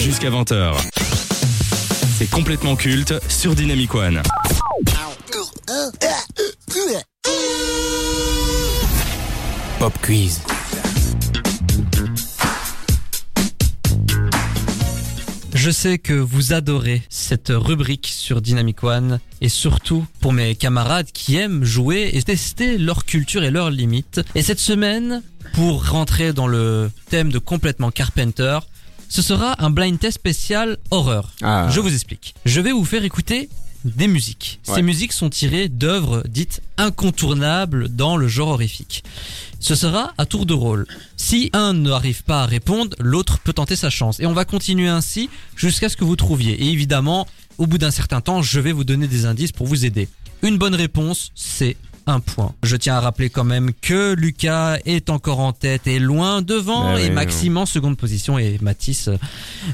Jusqu'à 20h. C'est complètement culte sur Dynamic One. Pop quiz. Je sais que vous adorez cette rubrique sur Dynamic One et surtout pour mes camarades qui aiment jouer et tester leur culture et leurs limites. Et cette semaine, pour rentrer dans le thème de complètement Carpenter, ce sera un blind test spécial horreur. Ah. Je vous explique. Je vais vous faire écouter des musiques. Ces musiques sont tirées d'œuvres dites incontournables dans le genre horrifique. Ce sera à tour de rôle. Si un n'arrive pas à répondre, l'autre peut tenter sa chance. Et on va continuer ainsi jusqu'à ce que vous trouviez. Et évidemment, au bout d'un certain temps, je vais vous donner des indices pour vous aider. Une bonne réponse, c'est un point. Je tiens à rappeler quand même que Lucas est encore en tête et loin devant Bah et oui, Maxime en seconde position et Mathis,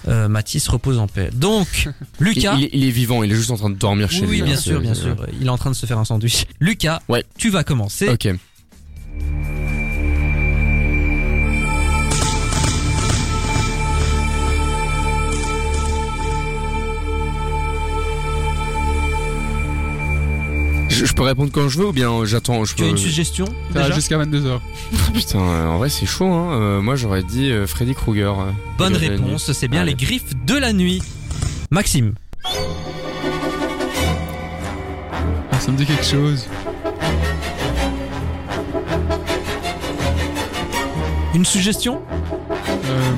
euh, Mathis repose en paix. Donc, Lucas. Il, il est- il est vivant, il est juste en train de dormir chez Oui, lui. oui, bien hein, sûr, c'est- bien sûr. Il est en train de se faire un sandwich. Lucas, Ouais. tu vas commencer. Ok. Je, je peux répondre quand je veux ou bien j'attends je Tu as peux- une suggestion jusqu'à 22h. Putain, euh, en vrai c'est chaud. Hein. Euh, moi j'aurais dit euh, Freddy Krueger. Bonne réponse, c'est bien Allez. les griffes de la nuit. Maxime, Ah, ça me dit quelque chose. une suggestion? Euh...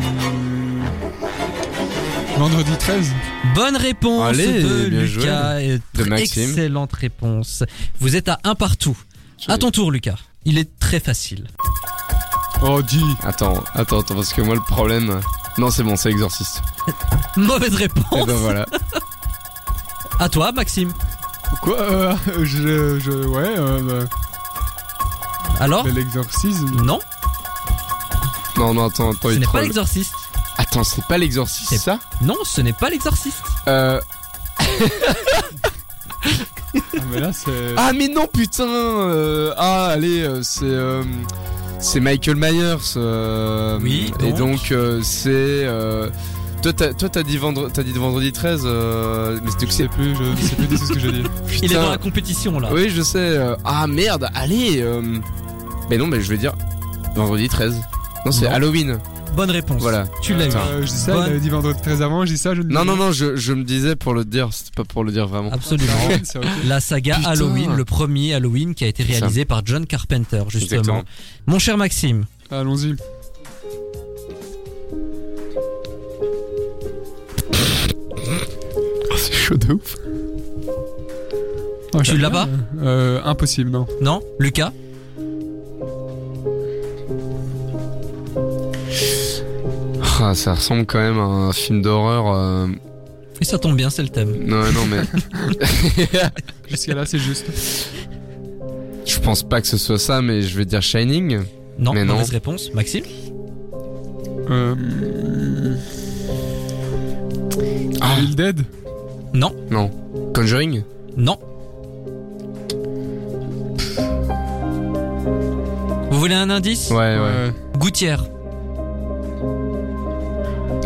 Vendredi 13 Bonne réponse Allez, de bien joué. Lucas. Et De Maxime. Excellente réponse. Vous êtes à un partout. À ton tour, Lucas. Il est très facile. Oh, dis Attends, attends, attends, parce que moi le problème. Non, c'est bon, c'est Exorciste. Mauvaise Et réponse. ben voilà. À toi, Maxime. Quoi euh, je, je... Ouais, euh... bah, Alors? L'exorcisme. Non, Non, non, attends, attends, ce il n'est pas l'exorciste. Attends, c'est pas l'exorciste, C'est- ça Non, ce n'est pas l'exorciste. Euh. Ah, mais là, c'est... Ah, mais non, putain euh, Ah, allez, euh, c'est. euh, C'est Michael Myers. euh, Oui, Et donc donc, euh, c'est. euh, Toi, t'as toi, t'as dit, vendre... t'as dit vendredi 13, euh, mais Je que sais c'est. plus, je sais plus du tout ce que j'ai dit. Il est Putain. dans la compétition là. Oui, je sais. euh, Ah, merde, allez euh, Mais non, mais je vais dire vendredi 13. Non, c'est Non. Halloween. Bonne réponse. Voilà. Tu l'as eu. Euh, je dis ça, Bonne- il avait dit vendredi 13 avant, je dis ça, je ne dis Non, non, non, je, je me disais pour le dire, c'était pas pour le dire vraiment. Absolument. C'est ok. La saga Putain. Halloween, le premier Halloween qui a été C'est réalisé par John Carpenter, justement. Exactement. Mon cher Maxime, Allons-y. c'est chaud de ouf. Oh, Tu j'aime l'as. Euh, impossible, non. non? Lucas? Ah, ça ressemble quand même à un film d'horreur. euh, Et ça tombe bien, c'est le thème. Non, non, mais. Jusqu'à là, c'est juste. Je pense pas que ce soit ça, mais je vais dire Shining. Non, Mais non. mauvaise réponse. Maxime Euh... Ah, Evil Dead Non, non. Conjuring non. Vous voulez un indice? Ouais, ouais. Gouttière.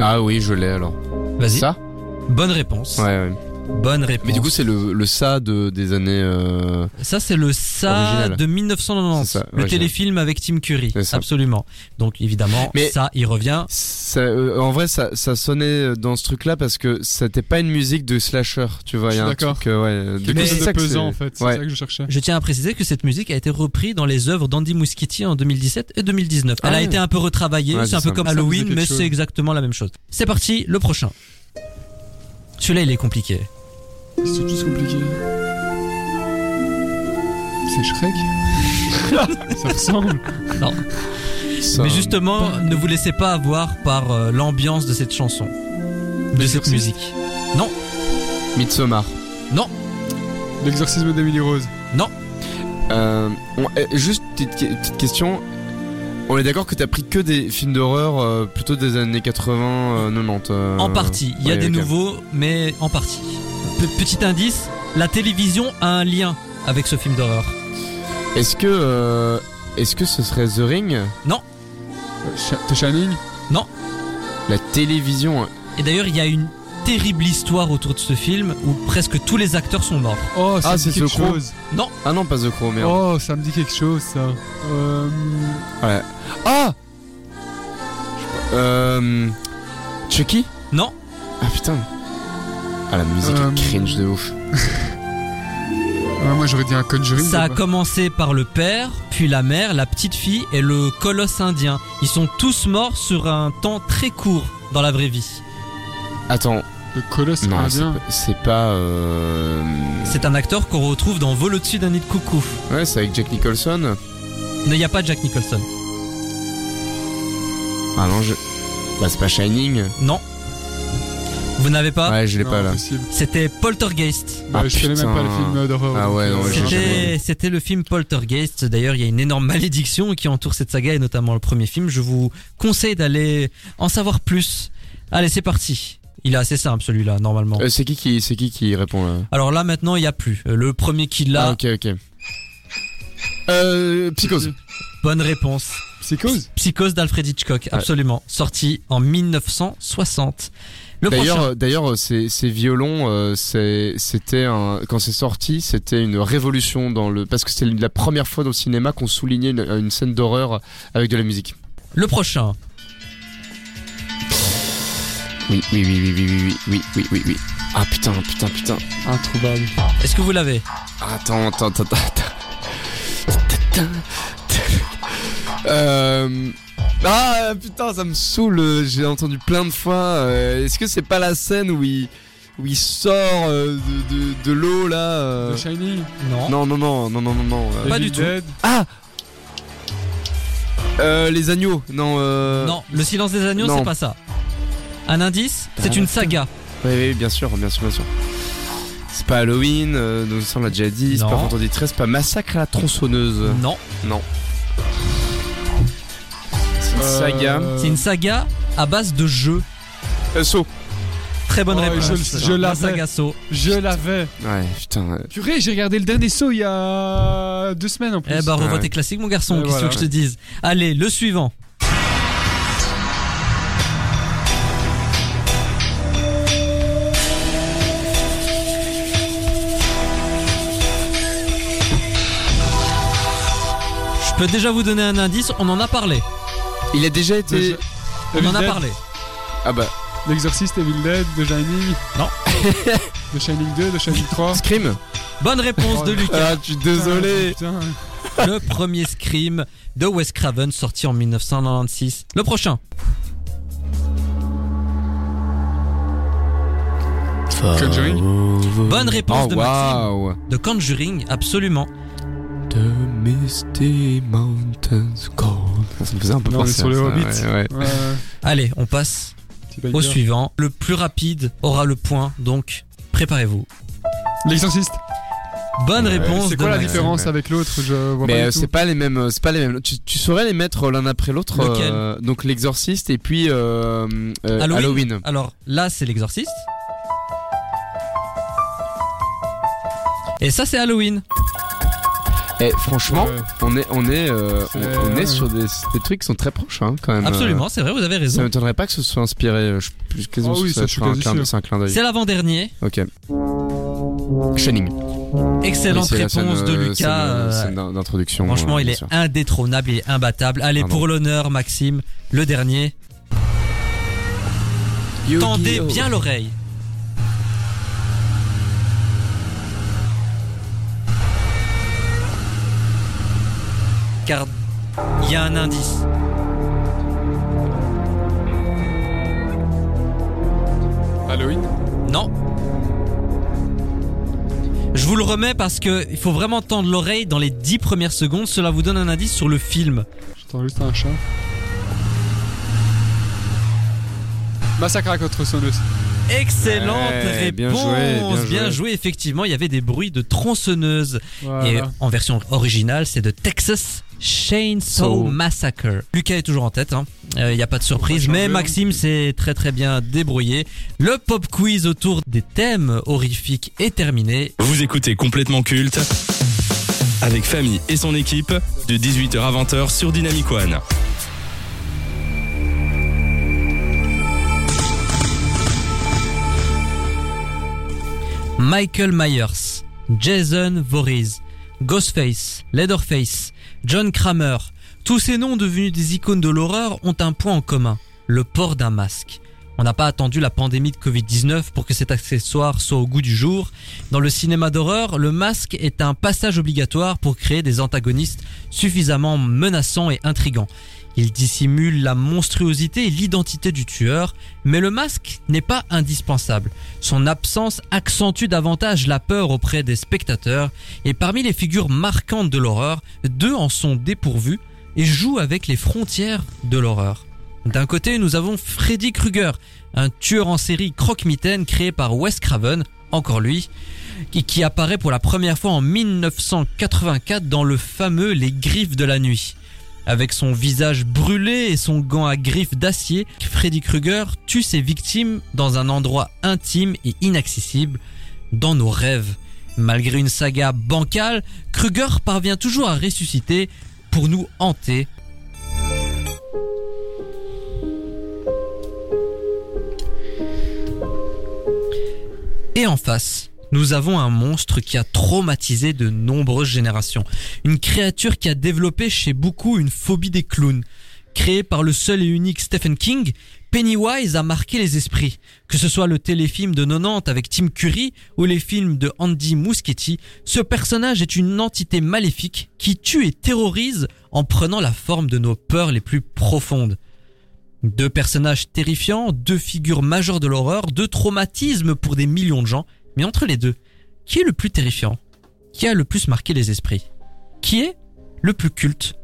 Ah oui, je l'ai alors. Vas-y. Ça? Bonne réponse. Ouais, ouais. Bonne réponse. Mais du coup, c'est le, le ça de, des années. euh, ça c'est le ça Original. de 1990, C'est ça, le téléfilm avec Tim Curry. Absolument. Donc évidemment, Mais- ça il revient. ça, euh, en vrai, ça, ça sonnait dans ce truc-là parce que c'était pas une musique de slasher, tu vois. Je Il y a suis un d'accord. truc, euh, ouais. Du Quelque coup, chose c'est de ça que pesant, c'est- en fait. C'est Ouais. ça que je cherchais. Je tiens à préciser que cette musique a été reprise dans les œuvres d'Andy Muschietti en 2017 et 2019. Elle Ah a ouais. été un peu retravaillée, Ouais, c'est un peu comme Halloween, mais c'est exactement la même chose. C'est parti, le prochain. Celui-là, il est compliqué. Ils sont tous compliqués. C'est Shrek Ça ressemble. Non. ça- Mais justement, ne vous laissez pas avoir par euh, l'ambiance de cette chanson, de cette musique. Non, Midsommar. non, L'exorcisme d'Emily Rose. Euh, on- eh, juste petite, petite question. On est d'accord que t'as pris que des films d'horreur euh, plutôt des années 80, euh, 90. euh, en partie. Il y a ouais, des nouveaux, mais en partie. Pe- petit indice, la télévision a un lien avec ce film d'horreur. Est-ce que euh, est-ce que ce serait The Ring? Euh, Sh- The Shining? La télévision. Et d'ailleurs, il y a une terrible histoire autour de ce film où presque tous les acteurs sont morts. Oh, ça Ah, me dit c'est quelque The Crow. chose. Ah non, pas The Crow, merde. Oh, ça me dit quelque chose, ça. Euh, Ouais. Ah Euh. Chucky? Non, Ah putain. Ah la musique Euh, est cringe de ouf. ouais, moi, j'aurais dit un Conjuring. ça a commencé par le père, puis la mère, la petite fille et le colosse indien. Ils sont tous morts sur un temps très court dans la vraie vie. Attends, Le colosse non, c'est indien. pas- c'est pas. Euh... C'est un acteur qu'on retrouve dans Vol au-dessus d'un nid de coucou. Ouais, c'est avec Jack Nicholson. Non, il n'y a pas Jack Nicholson. Ah non, je. Bah, c'est pas Shining. Non. Vous n'avez pas Ouais, je l'ai pas là. C'était Poltergeist. Bah, Ah, je connais même pas le film d'horreur. Ah ouais, non, euh, C'était, le film Poltergeist. D'ailleurs, il y a une énorme malédiction qui entoure cette saga et notamment le premier film. Je vous conseille d'aller en savoir plus. Allez, c'est parti. Il est assez simple celui-là, normalement. Euh, c'est qui qui, c'est qui qui répond là? Alors là, maintenant, il n'y a plus. Euh, Le premier qui l'a, Ah ok ok. Euh, Psychose. bonne réponse. Psychose? Psychose d'Alfred Hitchcock, absolument. Sorti en 1960. Le prochain. D'ailleurs, d'ailleurs, ces, ces violons, euh, c'est, c'était quand c'est sorti, c'était une révolution dans le, parce que c'était la première fois au cinéma qu'on soulignait une, une scène d'horreur avec de la musique. Le prochain. Oui, oui, oui, oui, oui, oui, oui, oui, oui, oui. Ah putain, putain, putain. Introuvable. Est-ce que vous l'avez? Attends, attends, attends, attends. Euh... Ah putain, ça me saoule. J'ai entendu plein de fois. euh, Est-ce que c'est pas la scène où il, où il sort euh, de, de, de l'eau là euh, The Shining. Non. Non, non, non, non, non, non, non. euh, Pas du tout. Dead. Ah euh, Les agneaux. Non. Euh... Non, le silence des agneaux, non. c'est pas ça. Un indice, c'est Ah, une saga. Oui, oui, bien sûr, bien sûr, bien sûr. C'est pas Halloween, euh, donc ça on l'a déjà dit. C'est Non. pas Vendredi 13, c'est pas Massacre à la tronçonneuse. Non, C'est une Euh, saga. c'est une saga à base de jeux. Saut. Très bonne Oh, réponse. je- je La l'avais. saga Saw. Je l'avais. Ouais, putain. ouais. Purée, j'ai regardé le dernier saut il y a deux semaines en plus. Eh bah, revois Ouais. tes classiques, mon garçon. Qu'est-ce voilà. que je te dise? Allez, le suivant. Je peux déjà vous donner un indice, on en a parlé. Il a déjà été. On Evil en a Dead, parlé. Ah bah, L'Exorciste, Evil Dead, The Shining. Non. The Shining 2, The Shining 3. Scream Bonne réponse de Lucas. Ah, je suis désolé. Putain, Le premier Scream de Wes Craven sorti en 1996. Le prochain. Conjuring. Bonne réponse Oh, de Maxime. waouh. De Conjuring, absolument. The Misty Mountains Cold. Ça me faisait un peu Non, on est penser sur à les ça, Hobbits. ouais, ouais. Ouais, Allez, on passe au suivant. Le plus rapide aura le point, donc préparez-vous. L'Exorciste. Bonne Ouais, réponse C'est quoi la différence ouais. avec l'autre Je vois Mais pas euh, c'est pas les mêmes, euh, c'est pas les mêmes. Tu, tu saurais les mettre l'un après l'autre. Euh, Donc l'exorciste et puis euh, euh, Halloween. Alors là, c'est l'exorciste. Et ça, c'est Halloween. Et franchement, Ouais. on est, on est, euh, on, on est sur des, des trucs qui sont très proches, hein, quand même. Absolument, c'est vrai, vous avez Euh, ça raison. m'étonnerait pas que ce soit inspiré. euh, Je oui, ça, c'est un clin d'œil. C'est l'avant-dernier. Ok. Shining. Excellente Oui, réponse scène, de euh, Lucas. euh, euh, d'introduction. Franchement, euh, il est sûr. indétrônable, il est imbattable. Allez, Pardon. pour l'honneur, Maxime, le dernier. Tendez bien l'oreille. Car il y a un indice. Halloween? Non. Je vous le remets parce que il faut vraiment tendre l'oreille dans les 10 premières secondes. Cela vous donne un indice sur le film. J'entends juste un chat. Massacre à contre sonneuse. Excellente Ouais, réponse. bien joué, bien joué. Effectivement, il y avait des bruits de tronçonneuses. Et en version originale, c'est de Texas Chainsaw So. Massacre. Lucas est toujours en tête, hein. il n'y a pas de surprise, mais Maxime s'est très très bien débrouillé. Le pop quiz autour des thèmes horrifiques est terminé. Vous écoutez complètement culte avec Famille et son équipe de 18h à 20h sur Dynamic One. Michael Myers, Jason Voorhees, Ghostface, Leatherface, John Kramer, tous ces noms devenus des icônes de l'horreur ont un point en commun, le port d'un masque. On n'a pas attendu la pandémie de Covid-19 pour que cet accessoire soit au goût du jour. Dans le cinéma d'horreur, le masque est un passage obligatoire pour créer des antagonistes suffisamment menaçants et intrigants. Il dissimule la monstruosité et l'identité du tueur, mais le masque n'est pas indispensable. Son absence accentue davantage la peur auprès des spectateurs, et parmi les figures marquantes de l'horreur, deux en sont dépourvues et jouent avec les frontières de l'horreur. D'un côté, nous avons Freddy Krueger, un tueur en série croque-mitaine créé par Wes Craven, encore lui, qui, qui apparaît pour la première fois en 1984 dans le fameux Les Griffes de la Nuit. Avec son visage brûlé et son gant à griffes d'acier, Freddy Krueger tue ses victimes dans un endroit intime et inaccessible, dans nos rêves. Malgré une saga bancale, Krueger parvient toujours à ressusciter pour nous hanter Et en face, nous avons un monstre qui a traumatisé de nombreuses générations. Une créature qui a développé chez beaucoup une phobie des clowns. Créé par le seul et unique Stephen King, Pennywise a marqué les esprits. Que ce soit le téléfilm de 90 avec Tim Curry ou les films de Andy Muschietti, ce personnage est une entité maléfique qui tue et terrorise en prenant la forme de nos peurs les plus profondes. Deux personnages terrifiants, deux figures majeures de l'horreur, deux traumatismes pour des millions de gens. Mais entre les deux, qui est le plus terrifiant Qui a le plus marqué les esprits? Qui est le plus culte?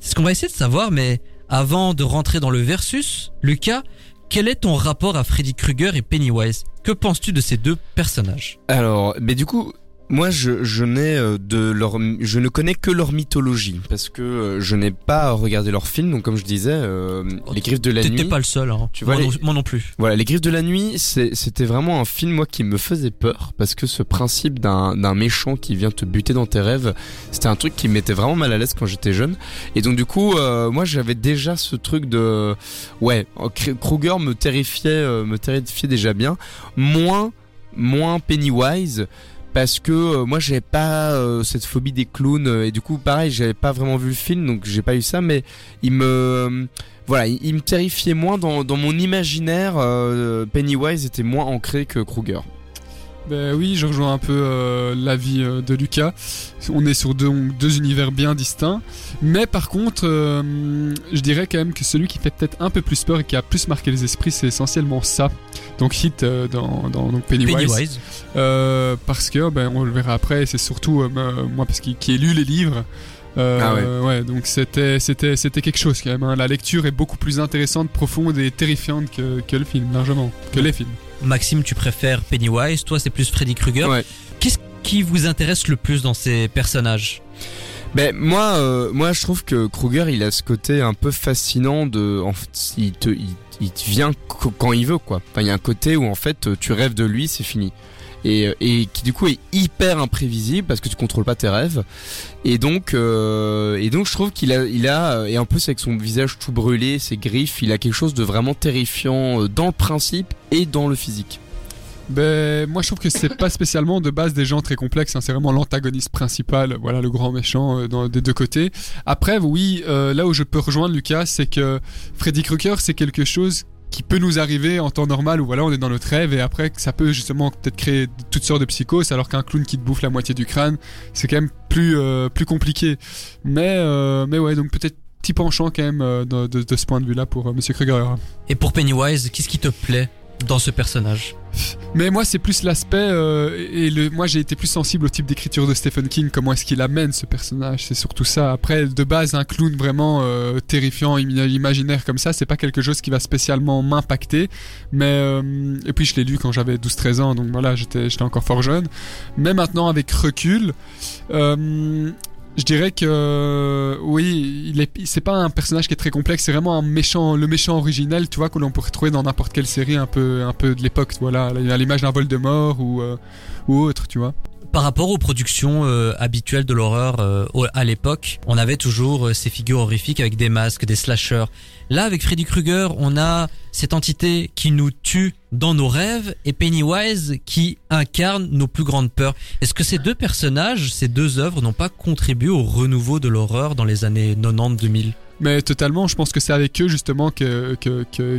C'est ce qu'on va essayer de savoir, mais avant de rentrer dans le versus, Lucas, quel est ton rapport à Freddy Krueger et Pennywise? Que penses-tu de ces deux personnages? Alors, mais du coup, moi, je, je n'ai euh, de leur, je ne connais que leur mythologie parce que euh, je n'ai pas regardé leurs films. Donc, comme je disais, euh, les Griffes de la T'étais nuit. pas le seul, hein. Tu vois, moi, les- non, moi non plus. Voilà, les Griffes de la nuit, c'était vraiment un film moi qui me faisait peur parce que ce principe d'un méchant qui vient te buter dans tes rêves, c'était un truc qui me mettait vraiment mal à l'aise quand j'étais jeune. Et donc du coup, euh, moi j'avais déjà ce truc de ouais, Kr- Krueger me terrifiait, euh, me terrifiait déjà bien, moins moins Pennywise parce que euh, moi j'avais pas euh, cette phobie des clowns euh, et du coup pareil j'avais pas vraiment vu le film donc j'ai pas eu ça mais il me voilà il, me terrifiait moins dans, dans mon imaginaire Pennywise était moins ancré que Krueger Ben oui, je rejoins un peu euh, l'avis euh, de Lucas. On est sur deux, deux univers bien distincts. Mais par contre, euh, je dirais quand même que celui qui fait peut-être un peu plus peur et qui a plus marqué les esprits, c'est essentiellement ça. Donc Hit euh, dans, dans donc Pennywise. Pennywise. Parce que, ben, on le verra après, c'est surtout moi parce qu'il qui ai lu les livres. Euh, Ah ouais. donc c'était c'était c'était quelque chose quand même. hein. La lecture est beaucoup plus intéressante, profonde et terrifiante que, que le film, largement, que les films. Maxime, tu préfères Pennywise, toi c'est plus Freddy Krueger. Ouais. Qu'est-ce qui vous intéresse le plus dans ces personnages? Ben moi, euh, moi je trouve que Kruger il a ce côté un peu fascinant de, en fait, il te, il, il te vient qu- quand il veut quoi. Enfin il y a un côté où en fait tu rêves de lui, c'est fini. Et, euh, et qui du coup est hyper imprévisible parce que tu contrôles pas tes rêves. Et donc, euh, et donc je trouve qu'il a, il a, et en plus avec son visage tout brûlé, ses griffes, il a quelque chose de vraiment terrifiant euh, dans le principe et dans le physique. Ben, moi je trouve que c'est pas spécialement de base des gens très complexes, hein, c'est vraiment l'antagoniste principal, voilà le grand méchant des deux côtés. Après, oui, là où je peux rejoindre Lucas, c'est que Freddy Krueger c'est quelque chose qui peut nous arriver en temps normal où voilà on est dans notre rêve et après ça peut justement peut-être créer toutes sortes de psychoses alors qu'un clown qui te bouffe la moitié du crâne c'est quand même plus euh, plus compliqué. Mais euh, mais ouais donc peut-être petit penchant quand même euh, de, ce point de vue là pour Monsieur Krueger Et pour Pennywise, qu'est-ce qui te plaît dans ce personnage? Mais moi, c'est plus l'aspect. euh, et le, moi, j'ai été plus sensible au type d'écriture de Stephen King. Comment est-ce qu'il amène ce personnage C'est surtout ça. Après, de base, un clown vraiment euh, terrifiant, imaginaire comme ça, c'est pas quelque chose qui va spécialement m'impacter. Mais euh, et puis, je l'ai lu quand j'avais 12-13 ans, donc voilà, j'étais encore fort jeune. Mais maintenant, avec recul. Je dirais que oui, il est, c'est pas un personnage qui est très complexe, c'est vraiment un méchant, le méchant originel, tu vois, que l'on pourrait trouver dans n'importe quelle série un peu, un peu de l'époque, voilà, à l'image d'un Voldemort ou euh, ou autre, tu vois. Par rapport aux productions euh, habituelles de l'horreur euh, à l'époque, on avait toujours euh, ces figures horrifiques avec des masques, des slashers. Là, avec Freddy Krueger, on a cette entité qui nous tue dans nos rêves, et Pennywise qui incarne nos plus grandes peurs. Est-ce que ces deux personnages, ces deux œuvres n'ont pas contribué au renouveau de l'horreur dans les années 90-2000 Mais totalement, je pense que c'est avec eux justement que,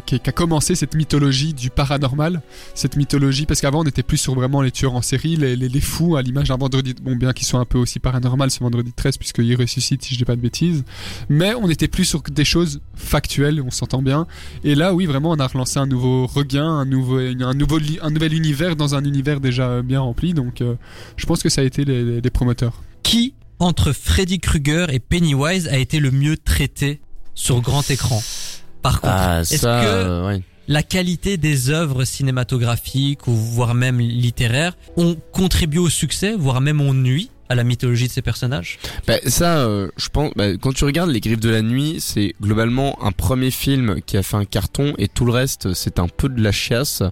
qu'a commencé cette mythologie du paranormal. Cette mythologie, parce qu'avant on était plus sur vraiment les tueurs en série, les, les, fous, à l'image d'un vendredi. Bon, bien qu'ils soient un peu aussi paranormal ce vendredi 13, puisqu'ils ressuscitent si je dis pas de bêtises. Mais on était plus sur des choses factuelles, on s'entend bien. Et là, oui, vraiment, on a relancé un nouveau regain, un, nouveau, un, nouvel univers dans un univers déjà bien rempli. Donc euh, je pense que ça a été les promoteurs. Qui, entre Freddy Krueger et Pennywise, a été le mieux traité sur grand écran Par contre, Ah, est-ce que euh, ouais. la qualité des œuvres cinématographiques ou voire même littéraires ont contribué au succès, voire même ont nuit? À la mythologie de ces personnages Bah, ça, euh, je pense, bah, quand tu regardes Les Griffes de la Nuit, c'est globalement un premier film qui a fait un carton et tout le reste, c'est un peu de la chiasse.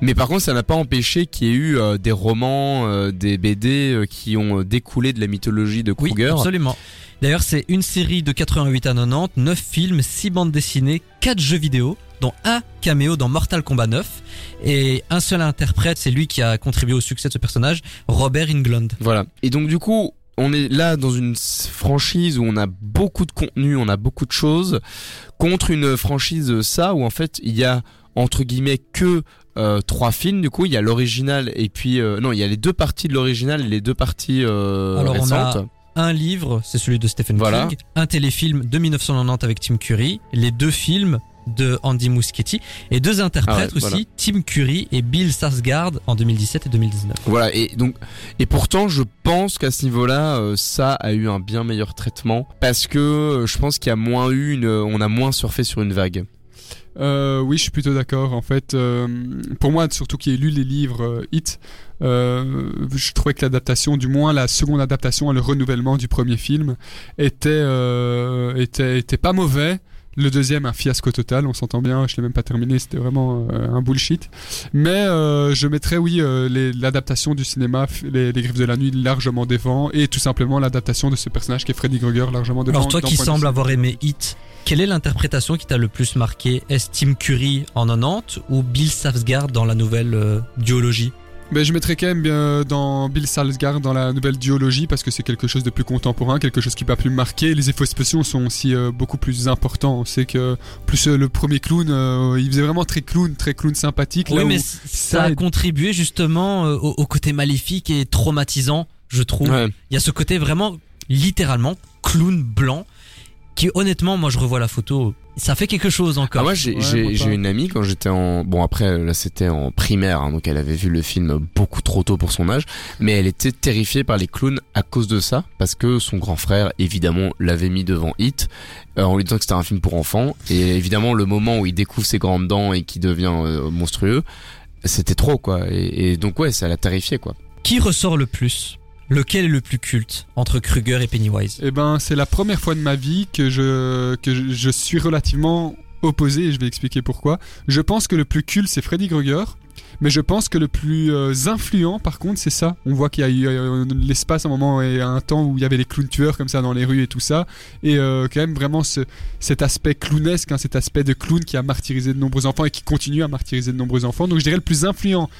Mais par contre, ça n'a pas empêché qu'il y ait eu euh, des romans, euh, des BD qui ont découlé de la mythologie de Oui, Kruger. absolument. D'ailleurs, c'est une série de 88 à 90, 9 films, 6 bandes dessinées, 4 jeux vidéo, dont un caméo dans Mortal Kombat 9. Et un seul interprète, c'est lui qui a contribué au succès de ce personnage, Robert Englund. Voilà. Et donc du coup, on est là dans une franchise où on a beaucoup de contenu, on a beaucoup de choses, contre une franchise ça où en fait il y a entre guillemets que euh, trois films. Du coup, il y a l'original et puis euh, non, il y a les deux parties de l'original et les deux parties euh, Alors, on a- récentes. Un livre, c'est celui de Stephen Voilà. King. Un téléfilm de 1990 avec Tim Curry. Les deux films de Andy Muschietti. Et deux interprètes Ah ouais, aussi, Tim Curry et Bill Skarsgård en 2017 et 2019. Voilà. Et donc et pourtant, je pense qu'à ce niveau-là, euh, ça a eu un bien meilleur traitement parce que euh, je pense qu'il y a moins eu une, on a moins surfé sur une vague. Euh, oui, je suis plutôt d'accord. En fait, euh, pour moi, surtout qui ai lu les livres euh, Hit, euh, je trouvais que l'adaptation, du moins la seconde adaptation, le renouvellement du premier film, était euh, était était pas mauvais. Le deuxième, un fiasco total, on s'entend bien, je l'ai même pas terminé, c'était vraiment euh, un bullshit. Mais euh, je mettrais, oui, euh, l'adaptation du cinéma, les, les Griffes de la Nuit, largement devant, et tout simplement l'adaptation de ce personnage qui est Freddy Krueger, largement devant. Alors toi qui sembles avoir aimé Hit, quelle est l'interprétation qui t'a le plus marqué? Est-ce Tim Curry en 90 ou Bill Skarsgård dans la nouvelle duologie? Ben, je mettrais quand même bien dans Bill Salzgard dans la nouvelle duologie parce que c'est quelque chose de plus contemporain, quelque chose qui peut plus marquer. Les effets spéciaux sont aussi euh, beaucoup plus importants. On sait que plus euh, le premier clown, euh, il faisait vraiment très clown, très clown sympathique. Oui là mais ça ça a contribué justement euh, au, au côté maléfique et traumatisant, je trouve. Ouais. Il y a ce côté vraiment littéralement clown blanc qui honnêtement moi je revois la photo, ça fait quelque chose Ah, encore. moi j'ai Ouais, j'ai moi j'ai pas. une amie quand j'étais en bon après là c'était en primaire hein, donc elle avait vu le film beaucoup trop tôt pour son âge mais elle était terrifiée par les clowns à cause de ça parce que son grand frère évidemment l'avait mis devant Hit euh, en lui disant que c'était un film pour enfants et évidemment le moment où il découvre ses grandes dents et qui devient euh, monstrueux c'était trop quoi et, et donc ouais ça l'a terrifié quoi Qui ressort le plus? Lequel est le plus culte entre Kruger et Pennywise Eh ben, c'est la première fois de ma vie que je que je, suis relativement opposé et je vais expliquer pourquoi. Je pense que le plus culte c'est Freddy Krueger. Mais je pense que le plus euh, influent, par contre, c'est ça. On voit qu'il y a eu euh, l'espace à un moment et un temps où il y avait les clowns tueurs comme ça dans les rues et tout ça. Et euh, quand même vraiment ce, cet aspect clownesque, hein, cet aspect de clown qui a martyrisé de nombreux enfants et qui continue à martyriser de nombreux enfants. Donc je dirais le plus influent.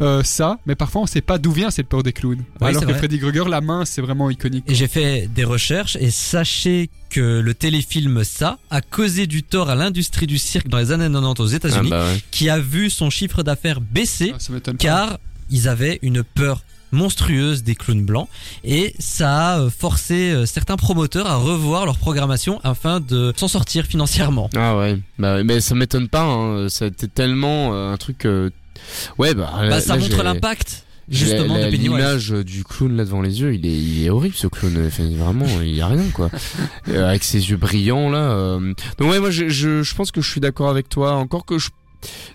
Euh, ça, mais parfois on sait pas d'où vient cette peur des clowns. Oui, Alors que vrai. Freddy Krueger, la main, c'est vraiment iconique. Et j'ai fait des recherches et sachez que le téléfilm Ça a causé du tort à l'industrie du cirque dans les années 90 aux ah États-Unis bah ouais. qui a vu son chiffre d'affaires baisser Ah, car ils avaient une peur monstrueuse des clowns blancs et ça a euh, forcé euh, certains promoteurs à revoir leur programmation afin de s'en sortir financièrement. ah ouais bah mais ça m'étonne pas hein. ça a été tellement euh, un truc euh, ouais bah, Bah, là- ça là, montre l'impact justement la-. L'image du clown là devant les yeux, il est, il est horrible ce clown. Enfin, vraiment, il y a rien quoi. Euh, avec ses yeux brillants là. euh. Donc ouais, moi je, je, je pense que je suis d'accord avec toi. Encore que je.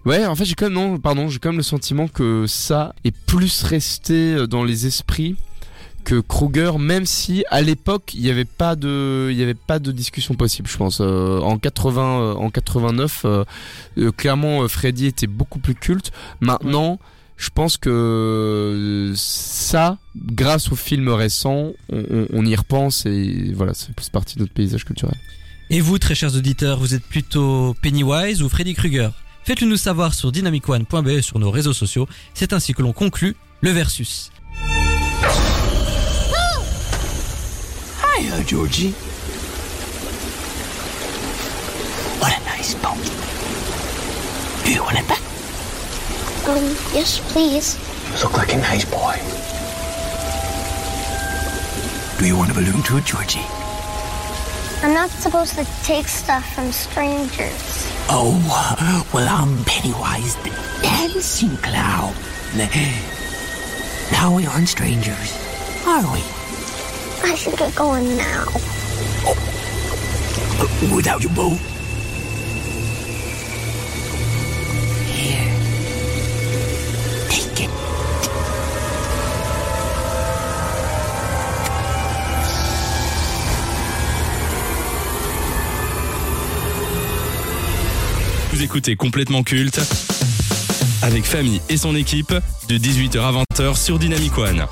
Ouais, en fait j'ai quand même non, pardon, j'ai quand même le sentiment que ça est plus resté dans les esprits que Kruger, même si à l'époque il n'y avait pas de, il y avait pas de discussion possible. Je pense Euh, en 80, euh, en 89, euh, clairement Freddy était beaucoup plus culte. Maintenant, je pense que ça, grâce aux films récents, on, y repense et voilà, c'est plus partie de notre paysage culturel. Et vous, très chers auditeurs, vous êtes plutôt Pennywise ou Freddy Krueger? Faites-le nous savoir sur dynamicone.be sur nos réseaux sociaux. C'est ainsi que l'on conclut le versus. Hiya, Georgie. What a nice boat. Do you want it back? Um, yes, please. You look like a nice boy. Do you want a balloon too, Georgie? I'm not supposed to take stuff from strangers. Oh, well, I'm Pennywise the dancing clown. Now we aren't strangers, are we? I should get going now. Without your boat? Here. Take it. Vous écoutez complètement culte avec Famille et son équipe de 18h à 20h sur Dynamic One.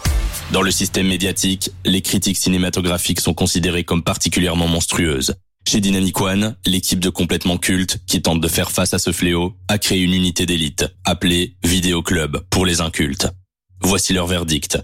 Dans le système médiatique, les critiques cinématographiques sont considérées comme particulièrement monstrueuses. Chez Dynamic One, l'équipe de complètement culte, qui tente de faire face à ce fléau, a créé une unité d'élite, appelée Vidéo Club pour les incultes. Voici leur verdict.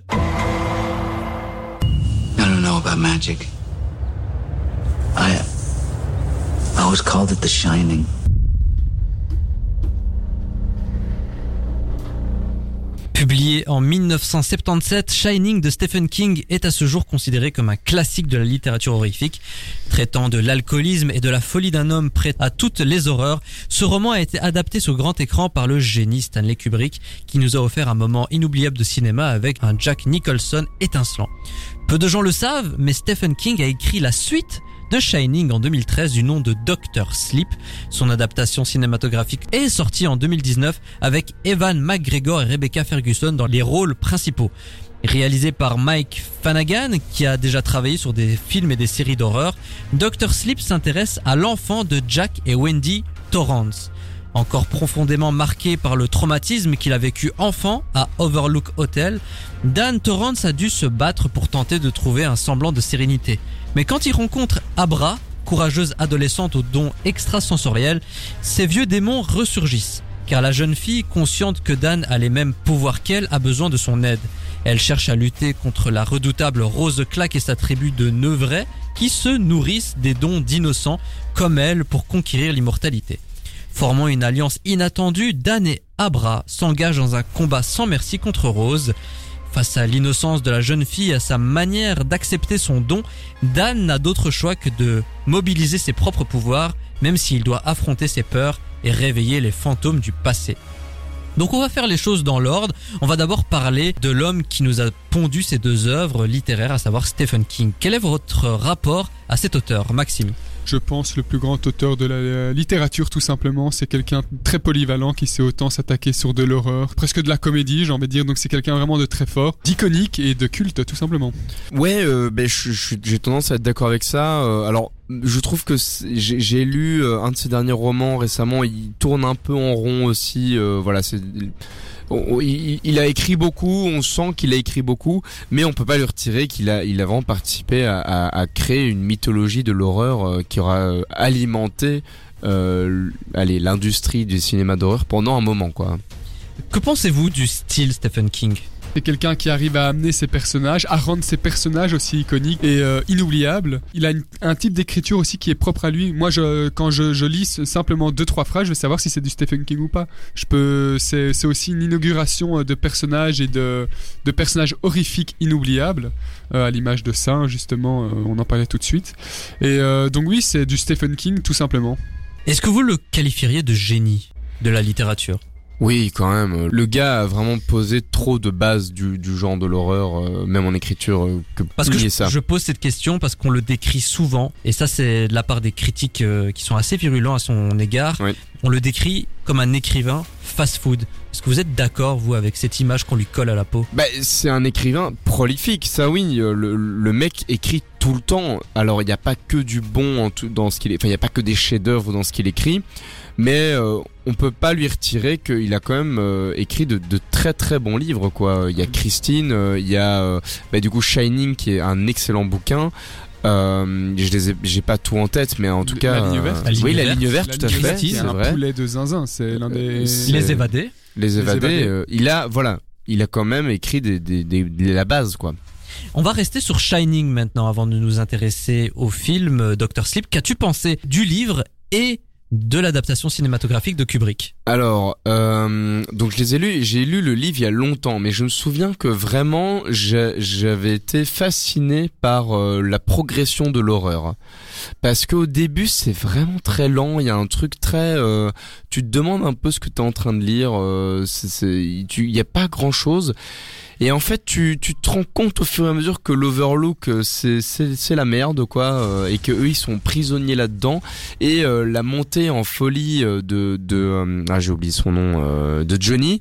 Publié en 1977, Shining de Stephen King est à ce jour considéré comme un classique de la littérature horrifique. Traitant de l'alcoolisme et de la folie d'un homme prêt à toutes les horreurs, ce roman a été adapté sur grand écran par le génie Stanley Kubrick, qui nous a offert un moment inoubliable de cinéma avec un Jack Nicholson étincelant. Peu de gens le savent, mais Stephen King a écrit la suite de Shining en 2013 du nom de Doctor Sleep. Son adaptation cinématographique est sortie en 2019 avec Evan McGregor et Rebecca Ferguson dans les rôles principaux. Réalisé par Mike Flanagan, qui a déjà travaillé sur des films et des séries d'horreur, Doctor Sleep s'intéresse à l'enfant de Jack et Wendy Torrance. Encore profondément marqué par le traumatisme qu'il a vécu enfant à Overlook Hotel, Dan Torrance a dû se battre pour tenter de trouver un semblant de sérénité. Mais quand il rencontre Abra, courageuse adolescente aux dons extrasensoriels, ces vieux démons ressurgissent. Car la jeune fille, consciente que Dan a les mêmes pouvoirs qu'elle, a besoin de son aide. Elle cherche à lutter contre la redoutable Rose Claque et sa tribu de Neuvrais, qui se nourrissent des dons d'innocents comme elle pour conquérir l'immortalité. Formant une alliance inattendue, Dan et Abra s'engagent dans un combat sans merci contre Rose. Face à l'innocence de la jeune fille et à sa manière d'accepter son don, Dan n'a d'autre choix que de mobiliser ses propres pouvoirs, même s'il doit affronter ses peurs et réveiller les fantômes du passé. Donc on va faire les choses dans l'ordre. On va d'abord parler de l'homme qui nous a pondu ces deux œuvres littéraires, à savoir Stephen King. Quel est votre rapport à cet auteur, Maxime? Je pense, le plus grand auteur de la littérature, tout simplement. C'est quelqu'un très polyvalent qui sait autant s'attaquer sur de l'horreur, presque de la comédie, j'ai envie de dire. Donc c'est quelqu'un vraiment de très fort, d'iconique et de culte, tout simplement. Ouais, euh, ben, j'ai tendance à être d'accord avec ça. Euh, alors, je trouve que j'ai lu euh, un de ses derniers romans récemment. Il tourne un peu en rond aussi. euh, voilà, c'est. Il, a écrit beaucoup, on sent qu'il a écrit beaucoup, mais on peut pas lui retirer qu'il a, il a vraiment participé à créer une mythologie de l'horreur euh, qui aura euh, alimenté, euh, allez, l'industrie du cinéma d'horreur pendant un moment, quoi. Que pensez-vous du style Stephen King? C'est quelqu'un qui arrive à amener ses personnages, à rendre ses personnages aussi iconiques et euh, inoubliables. Il a un type d'écriture aussi qui est propre à lui. Moi, quand je, lis simplement deux trois phrases, je vais savoir si c'est du Stephen King ou pas. Je peux, c'est, aussi une inauguration euh, de personnages et de, personnages horrifiques inoubliables, euh, à l'image de ça justement. on en parlait tout de suite. Et donc oui, c'est du Stephen King tout simplement. Est-ce que vous le qualifieriez de génie de la littérature? Oui, quand même. Le gars a vraiment posé trop de bases du, du genre de l'horreur, euh, même en écriture, euh, que Parce que je, ça. je pose cette question parce qu'on le décrit souvent, et ça c'est de la part des critiques euh, qui sont assez virulents à son égard. Oui. On le décrit comme un écrivain fast-food. Est-ce que vous êtes d'accord, vous, avec cette image qu'on lui colle à la peau? Bah, c'est un écrivain prolifique, ça oui. Le, le mec écrit tout le temps. Alors, il n'y a pas que du bon en tout, dans ce qu'il. Enfin, il n'y a pas que des chefs-d'œuvre dans ce qu'il écrit. Mais euh, on peut pas lui retirer qu'il a quand même euh, écrit de, de très très bons livres quoi. Il y a Christine, euh, il y a euh, bah, du coup Shining qui est un excellent bouquin. Euh, je les ai- j'ai pas tout en tête, mais en tout La cas, ligne euh, verte. La ligne oui, la ligne verte, La tout à fait, c'est c'est un vrai. poulet de zinzin, c'est l'un des. C'est- Les évadés. Les évadés, euh, il a, voilà, il a quand même écrit des, des, des- des- la base, quoi. On va rester sur Shining maintenant avant de nous intéresser au film euh, Doctor Sleep. Qu'as-tu pensé du livre et de l'adaptation cinématographique de Kubrick Alors, euh, donc je les ai j'ai lu le livre il y a longtemps, mais je me souviens que vraiment j'avais été fasciné par euh, la progression de l'horreur. Parce qu'au début c'est vraiment très lent, il y a un truc très... euh, tu te demandes un peu ce que tu es en train de lire, il n'y a pas grand-chose. Et en fait, tu, tu te rends compte au fur et à mesure que l'Overlook, euh, c'est la merde, quoi, euh, et que eux ils sont prisonniers là-dedans. Et euh, la montée en folie euh, de de ah j'ai oublié son nom euh, de Johnny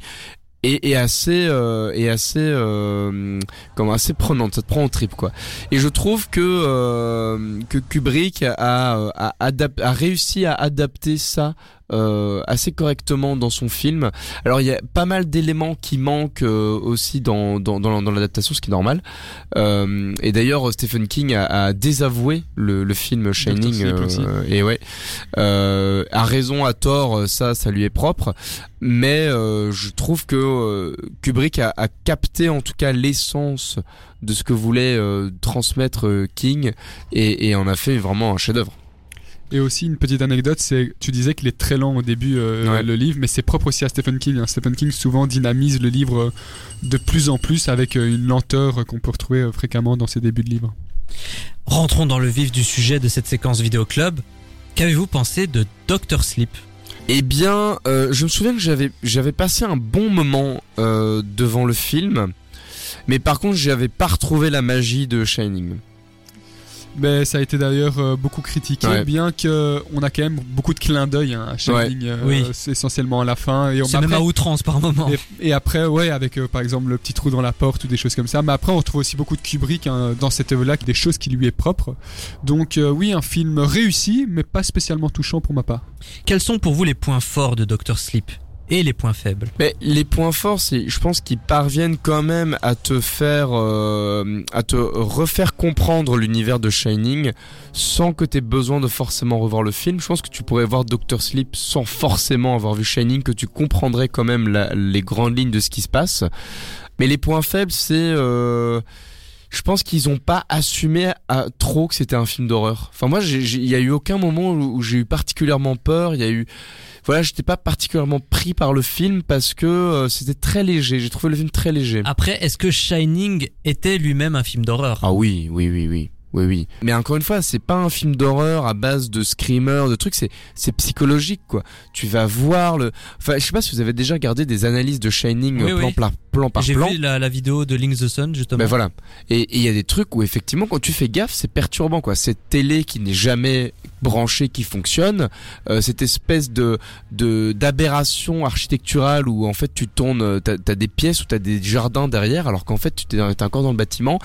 est, est assez euh, est assez euh, comme assez prenante, ça te prend en trip quoi. Et je trouve que euh, que Kubrick a a, adap- a réussi à adapter ça euh, assez correctement dans son film. Alors il y a pas mal d'éléments qui manquent euh, aussi dans dans dans, dans l'adaptation, ce qui est normal. Euh, et d'ailleurs Stephen King a, a désavoué le, le film Shining aussi. et ouais euh, à raison à tort ça ça lui est propre mais euh, je trouve que euh, Kubrick a, a capté en tout cas l'essence de ce que voulait euh, transmettre euh, King et, et en a fait vraiment un chef-d'œuvre. Et aussi une petite anecdote, c'est tu disais qu'il est très lent au début euh, Ouais. le livre, mais c'est propre aussi à Stephen King. hein. Stephen King souvent dynamise le livre euh, de plus en plus avec euh, une lenteur qu'on peut retrouver euh, fréquemment dans ses débuts de livre. Rentrons dans le vif du sujet de cette séquence vidéo club. Qu'avez-vous pensé de Doctor Sleep? Eh bien, euh, je me souviens que j'avais j'avais passé un bon moment euh, devant le film, mais par contre j'avais pas retrouvé la magie de Shining. Mais ça a été d'ailleurs euh, beaucoup critiqué, Ouais. bien que on a quand même beaucoup de clins d'œil hein, à Shining, euh, Oui. c'est essentiellement à la fin. Et on C'est même à outrance par moment. Et, et après, ouais, avec euh, par exemple le petit trou dans la porte ou des choses comme ça. Mais après, on retrouve aussi beaucoup de Kubrick hein, dans cette œuvre-là, des choses qui lui est propre. Donc euh, oui, un film réussi, mais pas spécialement touchant pour ma part. Quels sont pour vous les points forts de Doctor Sleep? Et les points faibles Mais les points forts, c'est, je pense qu'ils parviennent quand même à te faire, euh, à te refaire comprendre l'univers de Shining sans que tu aies besoin de forcément revoir le film. Je pense que tu pourrais voir Doctor Sleep sans forcément avoir vu Shining, que tu comprendrais quand même les grandes lignes de ce qui se passe. Mais les points faibles, c'est, euh, je pense qu'ils ont pas assumé à trop que c'était un film d'horreur. Enfin moi, il y a eu aucun moment où, où j'ai eu particulièrement peur. Il y a eu voilà, j'étais pas particulièrement pris par le film parce que euh, c'était très léger. J'ai trouvé le film très léger. Après, est-ce que Shining était lui-même un film d'horreur? Ah oui, oui, oui, oui. Oui, oui. Mais encore une fois, c'est pas un film d'horreur à base de screamers, de trucs, c'est, c'est psychologique, quoi. Tu vas voir le, enfin, je sais pas si vous avez déjà regardé des analyses de Shining Oui, euh, plan, oui. par plan par J'ai plan. vu la, la vidéo de Link the Sun justement. Ben voilà. Et et il y a des trucs où effectivement, quand tu fais gaffe, c'est perturbant, quoi. Cette télé qui n'est jamais branchée, qui fonctionne, euh, cette espèce de de d'aberration architecturale où en fait tu tournes, euh, t'as as des pièces où t'as des jardins derrière, alors qu'en fait tu t'es t'es encore dans le bâtiment.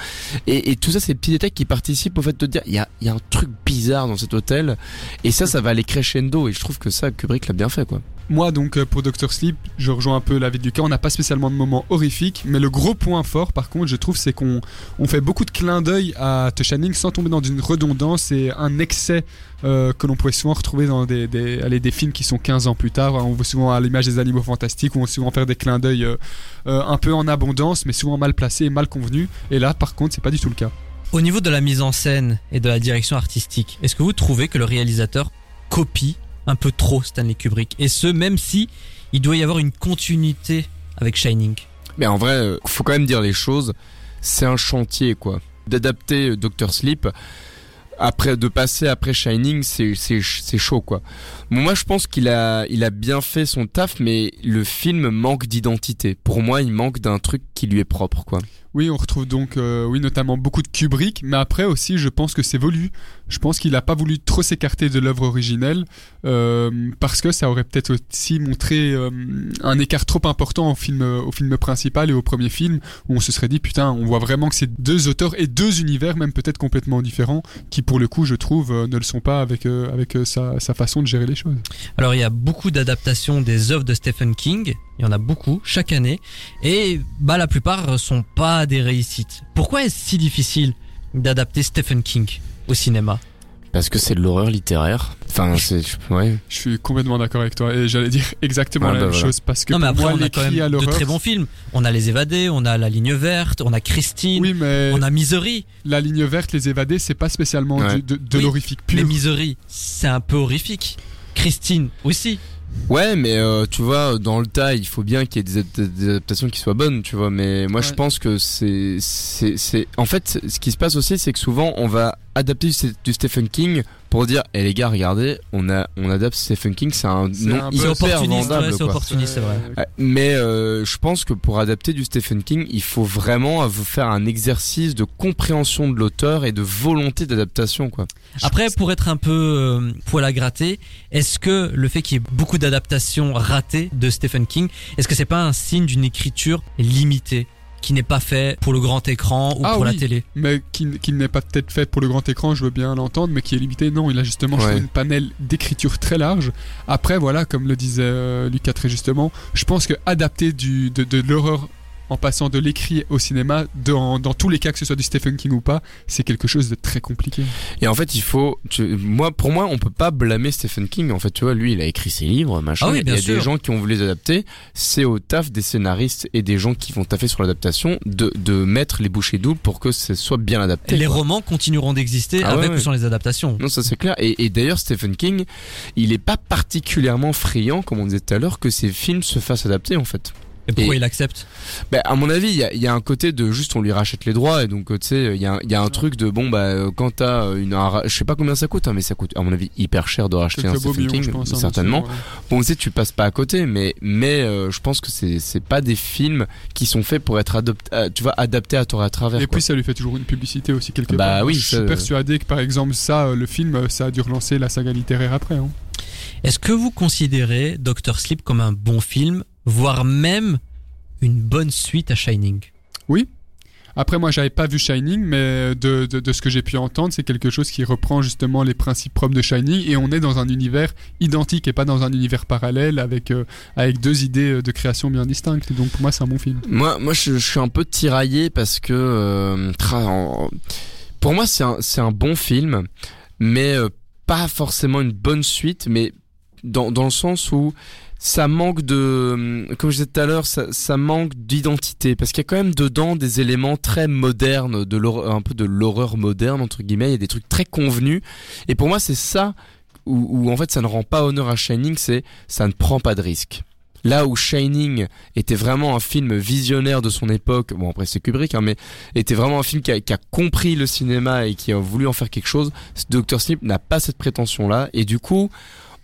Et, et tout ça, c'est des petits détails qui participent au fait de te dire, il y a il y a un truc bizarre dans cet hôtel. Et ça, ça va aller crescendo. Et je trouve que ça, Kubrick l'a bien fait, quoi. Moi, donc, euh, pour Doctor Sleep, je rejoins un peu l'avis de Lucas. On n'a pas spécialement de moments horrifiques, mais le gros point fort, par contre, je trouve, c'est qu'on on fait beaucoup de clins d'œil à The Shining sans tomber dans une redondance et un excès euh, que l'on pourrait souvent retrouver dans des, des, films qui sont 15 ans plus tard. On voit souvent à l'image des animaux fantastiques, où on va souvent faire des clins d'œil euh, un peu en abondance, mais souvent mal placés et mal convenus. Et là, par contre, c'est pas du tout le cas. Au niveau de la mise en scène et de la direction artistique, est-ce que vous trouvez que le réalisateur copie un peu trop Stanley Kubrick Et ce, même si il doit y avoir une continuité avec Shining. Mais en vrai, euh, faut quand même dire les choses. C'est un chantier, quoi. D'adapter euh, Doctor Sleep, après, de passer après Shining, c'est, chaud, quoi. Moi, je pense qu'il a, il a bien fait son taf, mais le film manque d'identité. Pour moi, il manque d'un truc qui lui est propre, quoi. Oui, on retrouve donc, euh, oui, notamment beaucoup de Kubrick, mais après aussi, je pense que c'est voulu. Je pense qu'il n'a pas voulu trop s'écarter de l'œuvre originelle, euh, parce que ça aurait peut-être aussi montré euh, un écart trop important au film, au film principal et au premier film, où on se serait dit, putain, on voit vraiment que c'est deux auteurs et deux univers, même peut-être complètement différents, qui pour le coup, je trouve, ne le sont pas avec, avec sa, sa façon de gérer les choses. Alors il y a beaucoup d'adaptations des œuvres de Stephen King, il y en a beaucoup chaque année, et bah la plupart sont pas des réussites. Pourquoi est-ce si difficile d'adapter Stephen King au cinéma? Parce que c'est de l'horreur littéraire. Enfin, c'est. Ouais. Je suis complètement d'accord avec toi et j'allais dire exactement Ah, la bah même voilà. chose parce que Non mais après moi on a quand même de très bons films. On a Les Évadés, on a La Ligne Verte, on a Christine, oui mais on a Misery. la ligne verte les évadés c'est pas spécialement Ouais. du- de, de Oui, l'horrifique Mais pur Misery, c'est un peu horrifique. Christine aussi. Ouais, mais euh, tu vois, dans le tas, il faut bien qu'il y ait des, ad- des adaptations qui soient bonnes, tu vois. Mais moi, je pense que c'est, c'est, c'est. En fait, ce qui se passe aussi, c'est que souvent, on va adapter du, Stephen King pour dire, eh les gars, regardez, on a, on adapte Stephen King, c'est un nom un hyper opportuniste, vendable, ouais, c'est opportuniste, c'est vrai. Mais euh, je pense que pour adapter du Stephen King, il faut vraiment vous faire un exercice de compréhension de l'auteur et de volonté d'adaptation, quoi. Après, pour être un peu euh, poil à gratter, est-ce que le fait qu'il y ait beaucoup d'adaptations ratées de Stephen King, est-ce que c'est pas un signe d'une écriture limitée? Qui n'est pas fait pour le grand écran ou Ah pour la télé mais qui, qui n'est pas peut-être fait pour le grand écran, je veux bien l'entendre, mais qui est limité. Non, il a justement Ouais. une panel d'écriture très large. Après, voilà, comme le disait euh, Lucas très justement, je pense que adapter du, de, de l'horreur en passant de l'écrit au cinéma, dans, dans tous les cas que ce soit du Stephen King ou pas, c'est quelque chose de très compliqué. Et en fait, il faut, tu- moi, pour moi, on peut pas blâmer Stephen King. En fait, tu vois, lui, il a écrit ses livres, machin. Ah oui, bien il y a sûr. des gens qui ont voulu les adapter. C'est au taf des scénaristes et des gens qui vont taffer sur l'adaptation de, de mettre les bouchées doubles pour que ce soit bien adapté. Les quoi. romans continueront d'exister Ah ouais, avec ouais. ou sans les adaptations. Non, ça c'est clair. Et, et d'ailleurs, Stephen King, il est pas particulièrement friand, comme on disait tout à l'heure, que ses films se fassent adapter, en fait. Et pourquoi Et- il accepte? Ben, à mon avis, il y a, il y a un côté de juste on lui rachète les droits et donc euh, tu sais, il y a, y a un truc de bon bah euh, quand t'as euh, une, un je sais pas combien ça coûte, hein, mais ça coûte à mon avis hyper cher de racheter un Stephen millions, King, je pense. hein, certainement. Bon, tu sais, tu passes pas à côté, mais mais euh, je pense que c'est c'est pas des films qui sont faits pour être adoptés, euh, tu vois, adaptés à tort et à travers. Et quoi. puis ça lui fait toujours une publicité aussi quelque Bah part. oui, je suis persuadé que par exemple ça, le film, ça a dû relancer la saga littéraire après. hein. Est-ce que vous considérez Doctor Sleep comme un bon film, voire même une bonne suite à Shining Après, moi, j'avais pas vu Shining, mais de, de, de ce que j'ai pu entendre, c'est quelque chose qui reprend justement les principes propres de Shining, et on est dans un univers identique et pas dans un univers parallèle avec euh, avec deux idées euh, de création bien distinctes. Donc pour moi, c'est un bon film. Moi, moi, je, je suis un peu tiraillé parce que euh, tra- en- pour moi, c'est un, c'est un bon film, mais euh, pas forcément une bonne suite, mais dans, dans le sens où ça manque de, hum, comme je disais tout à l'heure, ça, ça manque d'identité parce qu'il y a quand même dedans des éléments très modernes, de un peu de l'horreur moderne entre guillemets. Il y a des trucs très convenus, et pour moi, c'est ça où, où en fait ça ne rend pas honneur à Shining, c'est ça ne prend pas de risque. Là où Shining était vraiment un film visionnaire de son époque, bon après c'est Kubrick, hein, mais était vraiment un film qui a, qui a compris le cinéma et qui a voulu en faire quelque chose. Dr. Sleep n'a pas cette prétention-là et du coup,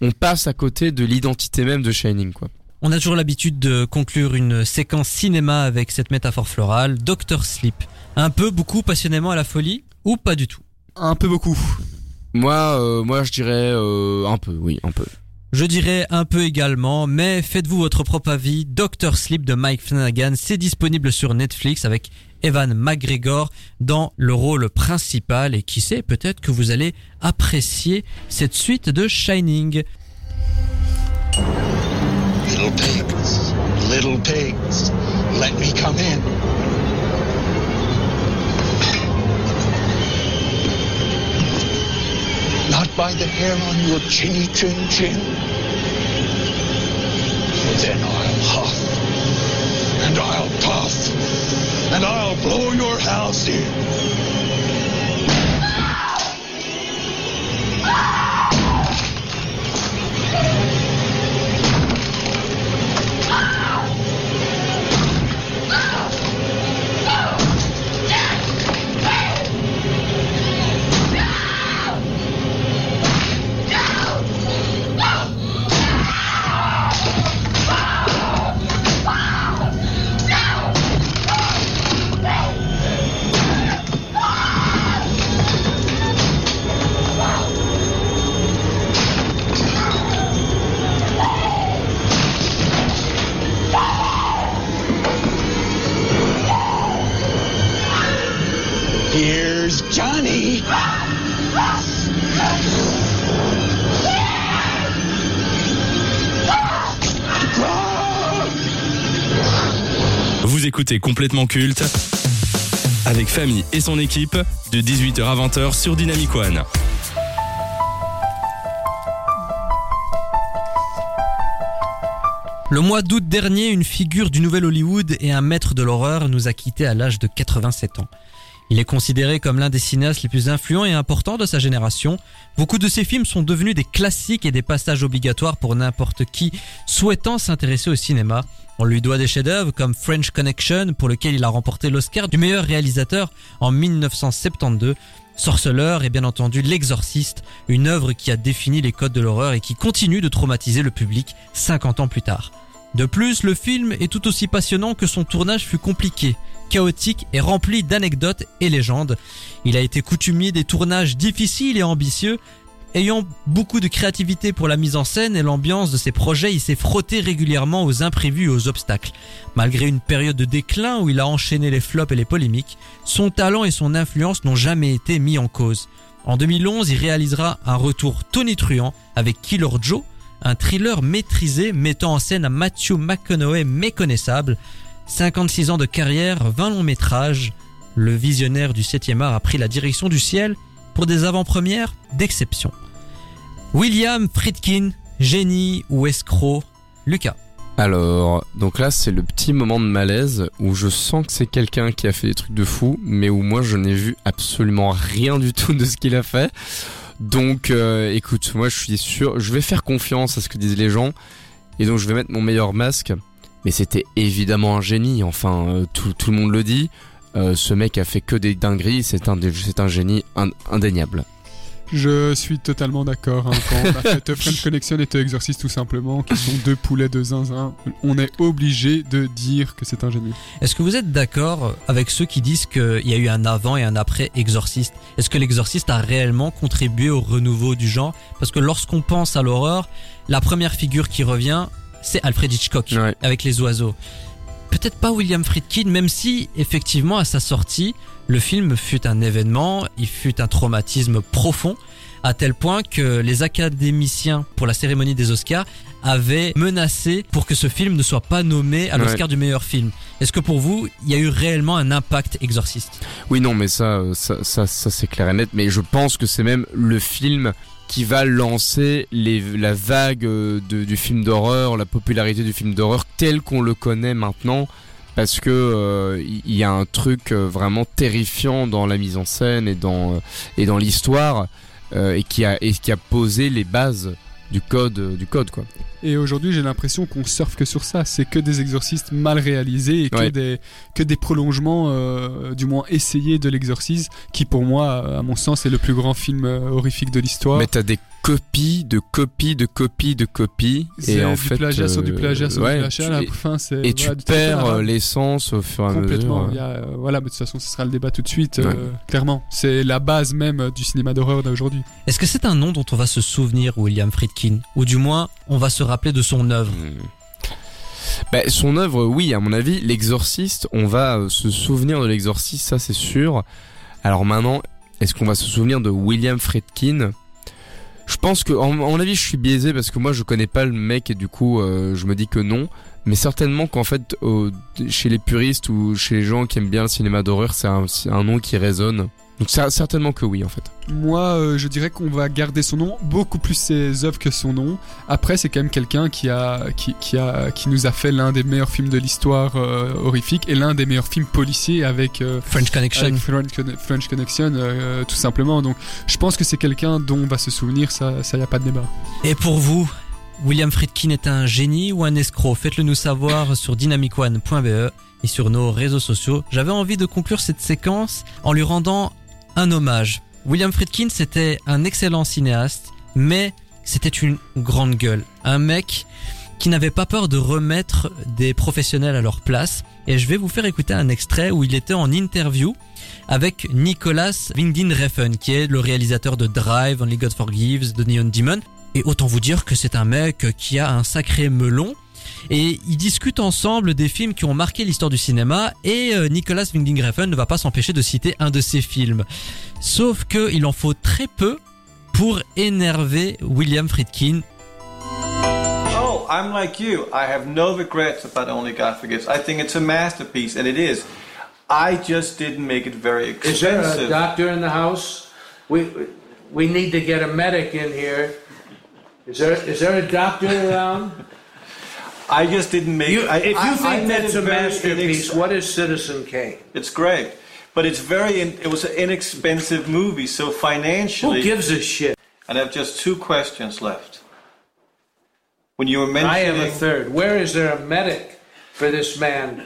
on passe à côté de l'identité même de Shining, quoi. On a toujours l'habitude de conclure une séquence cinéma avec cette métaphore florale, Doctor Sleep. Un peu, beaucoup, passionnément à la folie ou pas du tout? Un peu beaucoup. Moi, euh, moi je dirais euh, un peu, oui, un peu. Je dirais un peu également, mais faites-vous votre propre avis. Doctor Sleep de Mike Flanagan, c'est disponible sur Netflix avec Evan McGregor dans le rôle principal et qui sait, peut-être que vous allez apprécier cette suite de Shining. Little pigs, little pigs, let me come in. Not by the hair on your chinny chin chin. Then I'll huff, and I'll puff, and I'll blow your house in. Here's écoutez complètement culte avec Famille et son équipe de 18h à 20h sur Dynamic One. Le mois d'août dernier, une figure du nouvel Hollywood et un maître de l'horreur nous a quittés à l'âge de 87 ans. Il est considéré comme l'un des cinéastes les plus influents et importants de sa génération. Beaucoup de ses films sont devenus des classiques et des passages obligatoires pour n'importe qui souhaitant s'intéresser au cinéma. On lui doit des chefs-d'œuvre comme French Connection pour lequel il a remporté l'Oscar du meilleur réalisateur en 1972. Sorceleur et bien entendu L'Exorciste, une œuvre qui a défini les codes de l'horreur et qui continue de traumatiser le public 50 ans plus tard. De plus, le film est tout aussi passionnant que son tournage fut compliqué, chaotique et rempli d'anecdotes et légendes. Il a été coutumier des tournages difficiles et ambitieux, Ayant beaucoup de créativité pour la mise en scène et l'ambiance de ses projets, il s'est frotté régulièrement aux imprévus et aux obstacles. Malgré une période de déclin où il a enchaîné les flops et les polémiques, son talent et son influence n'ont jamais été mis en cause. En 2011, il réalisera un retour tonitruant avec Killer Joe, un thriller maîtrisé mettant en scène un Matthew McConaughey méconnaissable. 56 ans de carrière, 20 longs métrages. Le visionnaire du 7e art a pris la direction du ciel pour des avant-premières d'exception. William Friedkin, génie ou escroc Lucas. Alors, donc là, c'est le petit moment de malaise où je sens que c'est quelqu'un qui a fait des trucs de fou, mais où moi, je n'ai vu absolument rien du tout de ce qu'il a fait. Donc, euh, écoute, moi, je suis sûr, je vais faire confiance à ce que disent les gens, et donc je vais mettre mon meilleur masque. Mais c'était évidemment un génie, enfin, euh, tout, le monde le dit. Euh, ce mec a fait que des dingueries, c'est un génie indéniable. Je suis totalement d'accord. Hein, quand on a fait Connection et The Exorcist tout simplement, qui sont deux poulets de zinzin, on est obligé de dire que c'est un génie. Est-ce que vous êtes d'accord avec ceux qui disent qu'il y a eu un avant et un après Exorcist Est-ce que l'Exorcist a réellement contribué au renouveau du genre? Parce que lorsqu'on pense à l'horreur, la première figure qui revient, c'est Alfred Hitchcock avec les oiseaux. Peut-être pas William Friedkin, même si effectivement à sa sortie, le film fut un événement, il fut un traumatisme profond, à tel point que les académiciens pour la cérémonie des Oscars avaient menacé pour que ce film ne soit pas nommé à l'Oscar du meilleur film. Est-ce que pour vous, il y a eu réellement un impact exorciste? Oui, non, mais ça, ça, ça, c'est clair et net. Mais je pense que c'est même le film qui va lancer les, la vague euh, du film d'horreur, la popularité du film d'horreur tel qu'on le connaît maintenant parce que euh, il y a un truc euh, vraiment terrifiant dans la mise en scène et dans euh, et dans l'histoire et qui a et qui a posé les bases du code du code quoi. Et aujourd'hui, j'ai l'impression qu'on surfe que sur ça. C'est que des exorcistes mal réalisés et que des que des prolongements, du moins essayés de l'exorcisme, qui pour moi, à mon sens, est le plus grand film horrifique de l'histoire. Mais t'as des copie de copie de copie de copie. Et en du fait plagiat sur du euh, plagiat sur du plagiat à la fin c'est et tu perds euh, l'essence au fur et à mesure. Euh, voilà mais de toute façon ce sera le débat tout de suite clairement. C'est la base même du cinéma d'horreur d'aujourd'hui. Est-ce que c'est un nom dont on va se souvenir William Friedkin? Ou du moins on va se rappeler de son œuvre? Hmm. bah, son œuvre, oui, à mon avis, l'exorciste, on va se souvenir de l'exorciste, ça c'est sûr. Alors maintenant, est-ce qu'on va se souvenir de William Friedkin? Je pense que, en, mon avis, je suis biaisé parce que moi, je connais pas le mec et du coup, euh, je me dis que non. Mais certainement qu'en fait, chez les puristes ou chez les gens qui aiment bien le cinéma d'horreur, c'est un, un nom qui résonne. Donc certainement que oui en fait. Moi euh, je dirais qu'on va garder son nom, beaucoup plus ses œuvres que son nom. Après c'est quand même quelqu'un qui a, qui, qui, a, qui nous a fait l'un des meilleurs films de l'histoire euh, horrifique et l'un des meilleurs films policiers avec euh, French Connection. French, Connection tout simplement. Donc je pense que c'est quelqu'un dont on va se souvenir, ça ça y a pas de débat. Et pour vous, William Friedkin est un génie ou un escroc? Faites-le nous savoir sur dynamicone.be et sur nos réseaux sociaux. J'avais envie de conclure cette séquence en lui rendant un hommage. William Friedkin, c'était un excellent cinéaste, mais c'était une grande gueule. Un mec qui n'avait pas peur de remettre des professionnels à leur place. Et je vais vous faire écouter un extrait où il était en interview avec Nicolas Winding Refn, qui est le réalisateur de Drive, Only God Forgives, de Neon Demon. Et autant vous dire que c'est un mec qui a un sacré melon et ils discutent ensemble des films qui ont marqué l'histoire du cinéma et euh, Nicolas Winding Refn ne va pas s'empêcher de citer un de ses films. Sauf qu'il en faut très peu pour énerver William Friedkin. Oh, I'm like you. I have no regrets about Only God Forgives. I think it's a masterpiece, and it is. I just didn't make it very Is there a expensive. doctor in the house? We we need to get a medic in here. Is there is there a doctor around? I just didn't make You, I, if you I- I think made that's a masterpiece, inex- what is Citizen Kane? It's great, but it's very. In, it was an inexpensive movie, so financially, Who gives a shit? And I have just two questions left. When you were mentioning, I have a third. Where is there a medic for this man?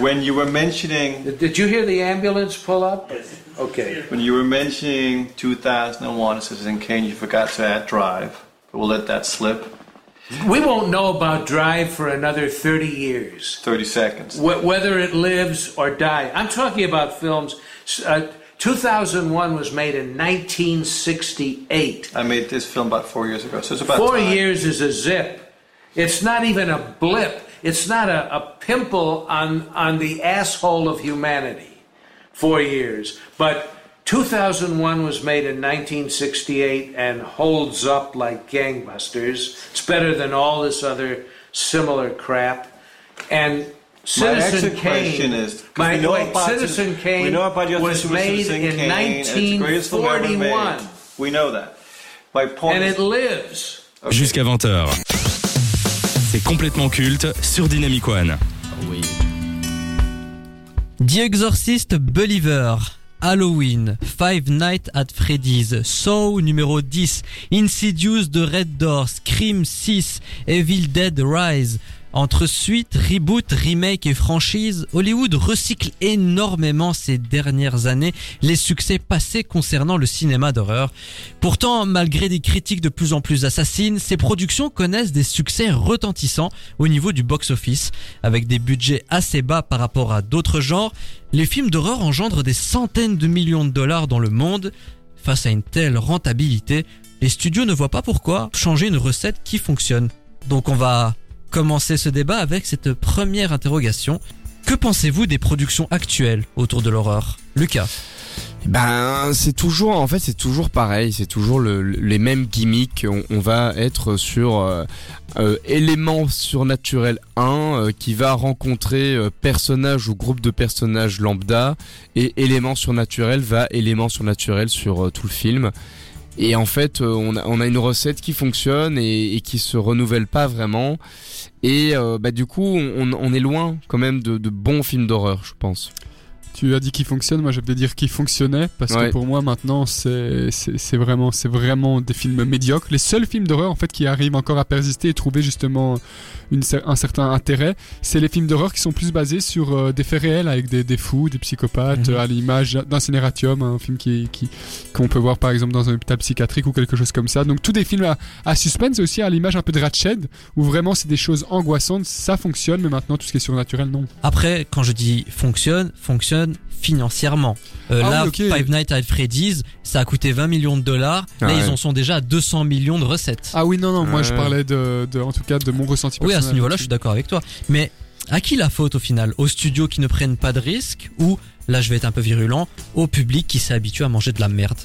when you were mentioning, Did you hear the ambulance pull up? Okay. when you were mentioning 2001 Citizen Kane, you forgot to add Drive. But we'll let that slip. We won't know about Drive for another 30 years. 30 seconds. Wh- whether it lives or dies. I'm talking about films. Uh, 2001 was made in 1968. I made this film about four years ago, so it's about Four time. years is a zip. It's not even a blip. It's not a, a pimple on, on the asshole of humanity. Four years. But 2001 was made in 1968 and holds up like gangbusters. It's better than all this other similar crap. And My Citizen exit Kane. question is, 'cause my, we know wait, about Citizen Citizen- Kane we know about your was made in Kane, and it's the greatest film ever made. 1941. We know that. My point And is, it lives. Jusqu'à 20h. C'est complètement culte sur Dynamic One. Oh the Exorcist Believer. Halloween, Five Nights at Freddy's, Saw numéro 10, Insidious de Red Door, Scream 6, Evil Dead Rise. Entre suite, reboot, remake et franchise, Hollywood recycle énormément ces dernières années les succès passés concernant le cinéma d'horreur. Pourtant, malgré des critiques de plus en plus assassines, ces productions connaissent des succès retentissants au niveau du box-office. Avec des budgets assez bas par rapport à d'autres genres, les films d'horreur engendrent des centaines de millions de dollars dans le monde. Face à une telle rentabilité, les studios ne voient pas pourquoi changer une recette qui fonctionne. Donc on va commencer ce débat avec cette première interrogation. Que pensez-vous des productions actuelles autour de l'horreur? Lucas Ben, c'est toujours, en fait, c'est toujours pareil. C'est toujours le- le- les mêmes gimmicks. On, va être sur euh, euh, élément surnaturel 1 euh, qui va rencontrer euh, personnage ou groupe de personnages lambda et élément surnaturel va élément surnaturel sur tout le film. Et en fait, euh, on, a, on a une recette qui fonctionne et, et qui se renouvelle pas vraiment. Et euh, bah, du coup, on, on est loin quand même de, de bons films d'horreur, je pense. Tu as dit qu'il fonctionne, moi je vais dire qu'il fonctionnait parce Ouais. que pour moi maintenant c'est vraiment vraiment des films médiocres. Les seuls films d'horreur en fait qui arrivent encore à persister et trouver justement une, un certain intérêt, c'est les films d'horreur qui sont plus basés sur euh, des faits réels avec des, des fous, des psychopathes, Mhm. à l'image d'Incineratium, un film qui qui qu'on peut voir par exemple dans un hôpital psychiatrique ou quelque chose comme ça. Donc tous des films à, à suspense aussi à l'image un peu de Ratched où vraiment c'est des choses angoissantes, ça fonctionne, mais maintenant tout ce qui est surnaturel non. Après, quand je dis fonctionne, fonctionne financièrement. Euh, Ah là, oui. Five Nights at Freddy's, ça a coûté 20 millions de dollars. Là, ouais. ils en sont déjà à 200 millions de recettes. Ah oui non non, moi je parlais de, de en tout cas de mon ressenti oui, à ce niveau-là, je suis d'accord avec toi. Mais à qui la faute au final? Aux studios qui ne prennent pas de risques ou, là je vais être un peu virulent, au public qui s'est habitué à manger de la merde?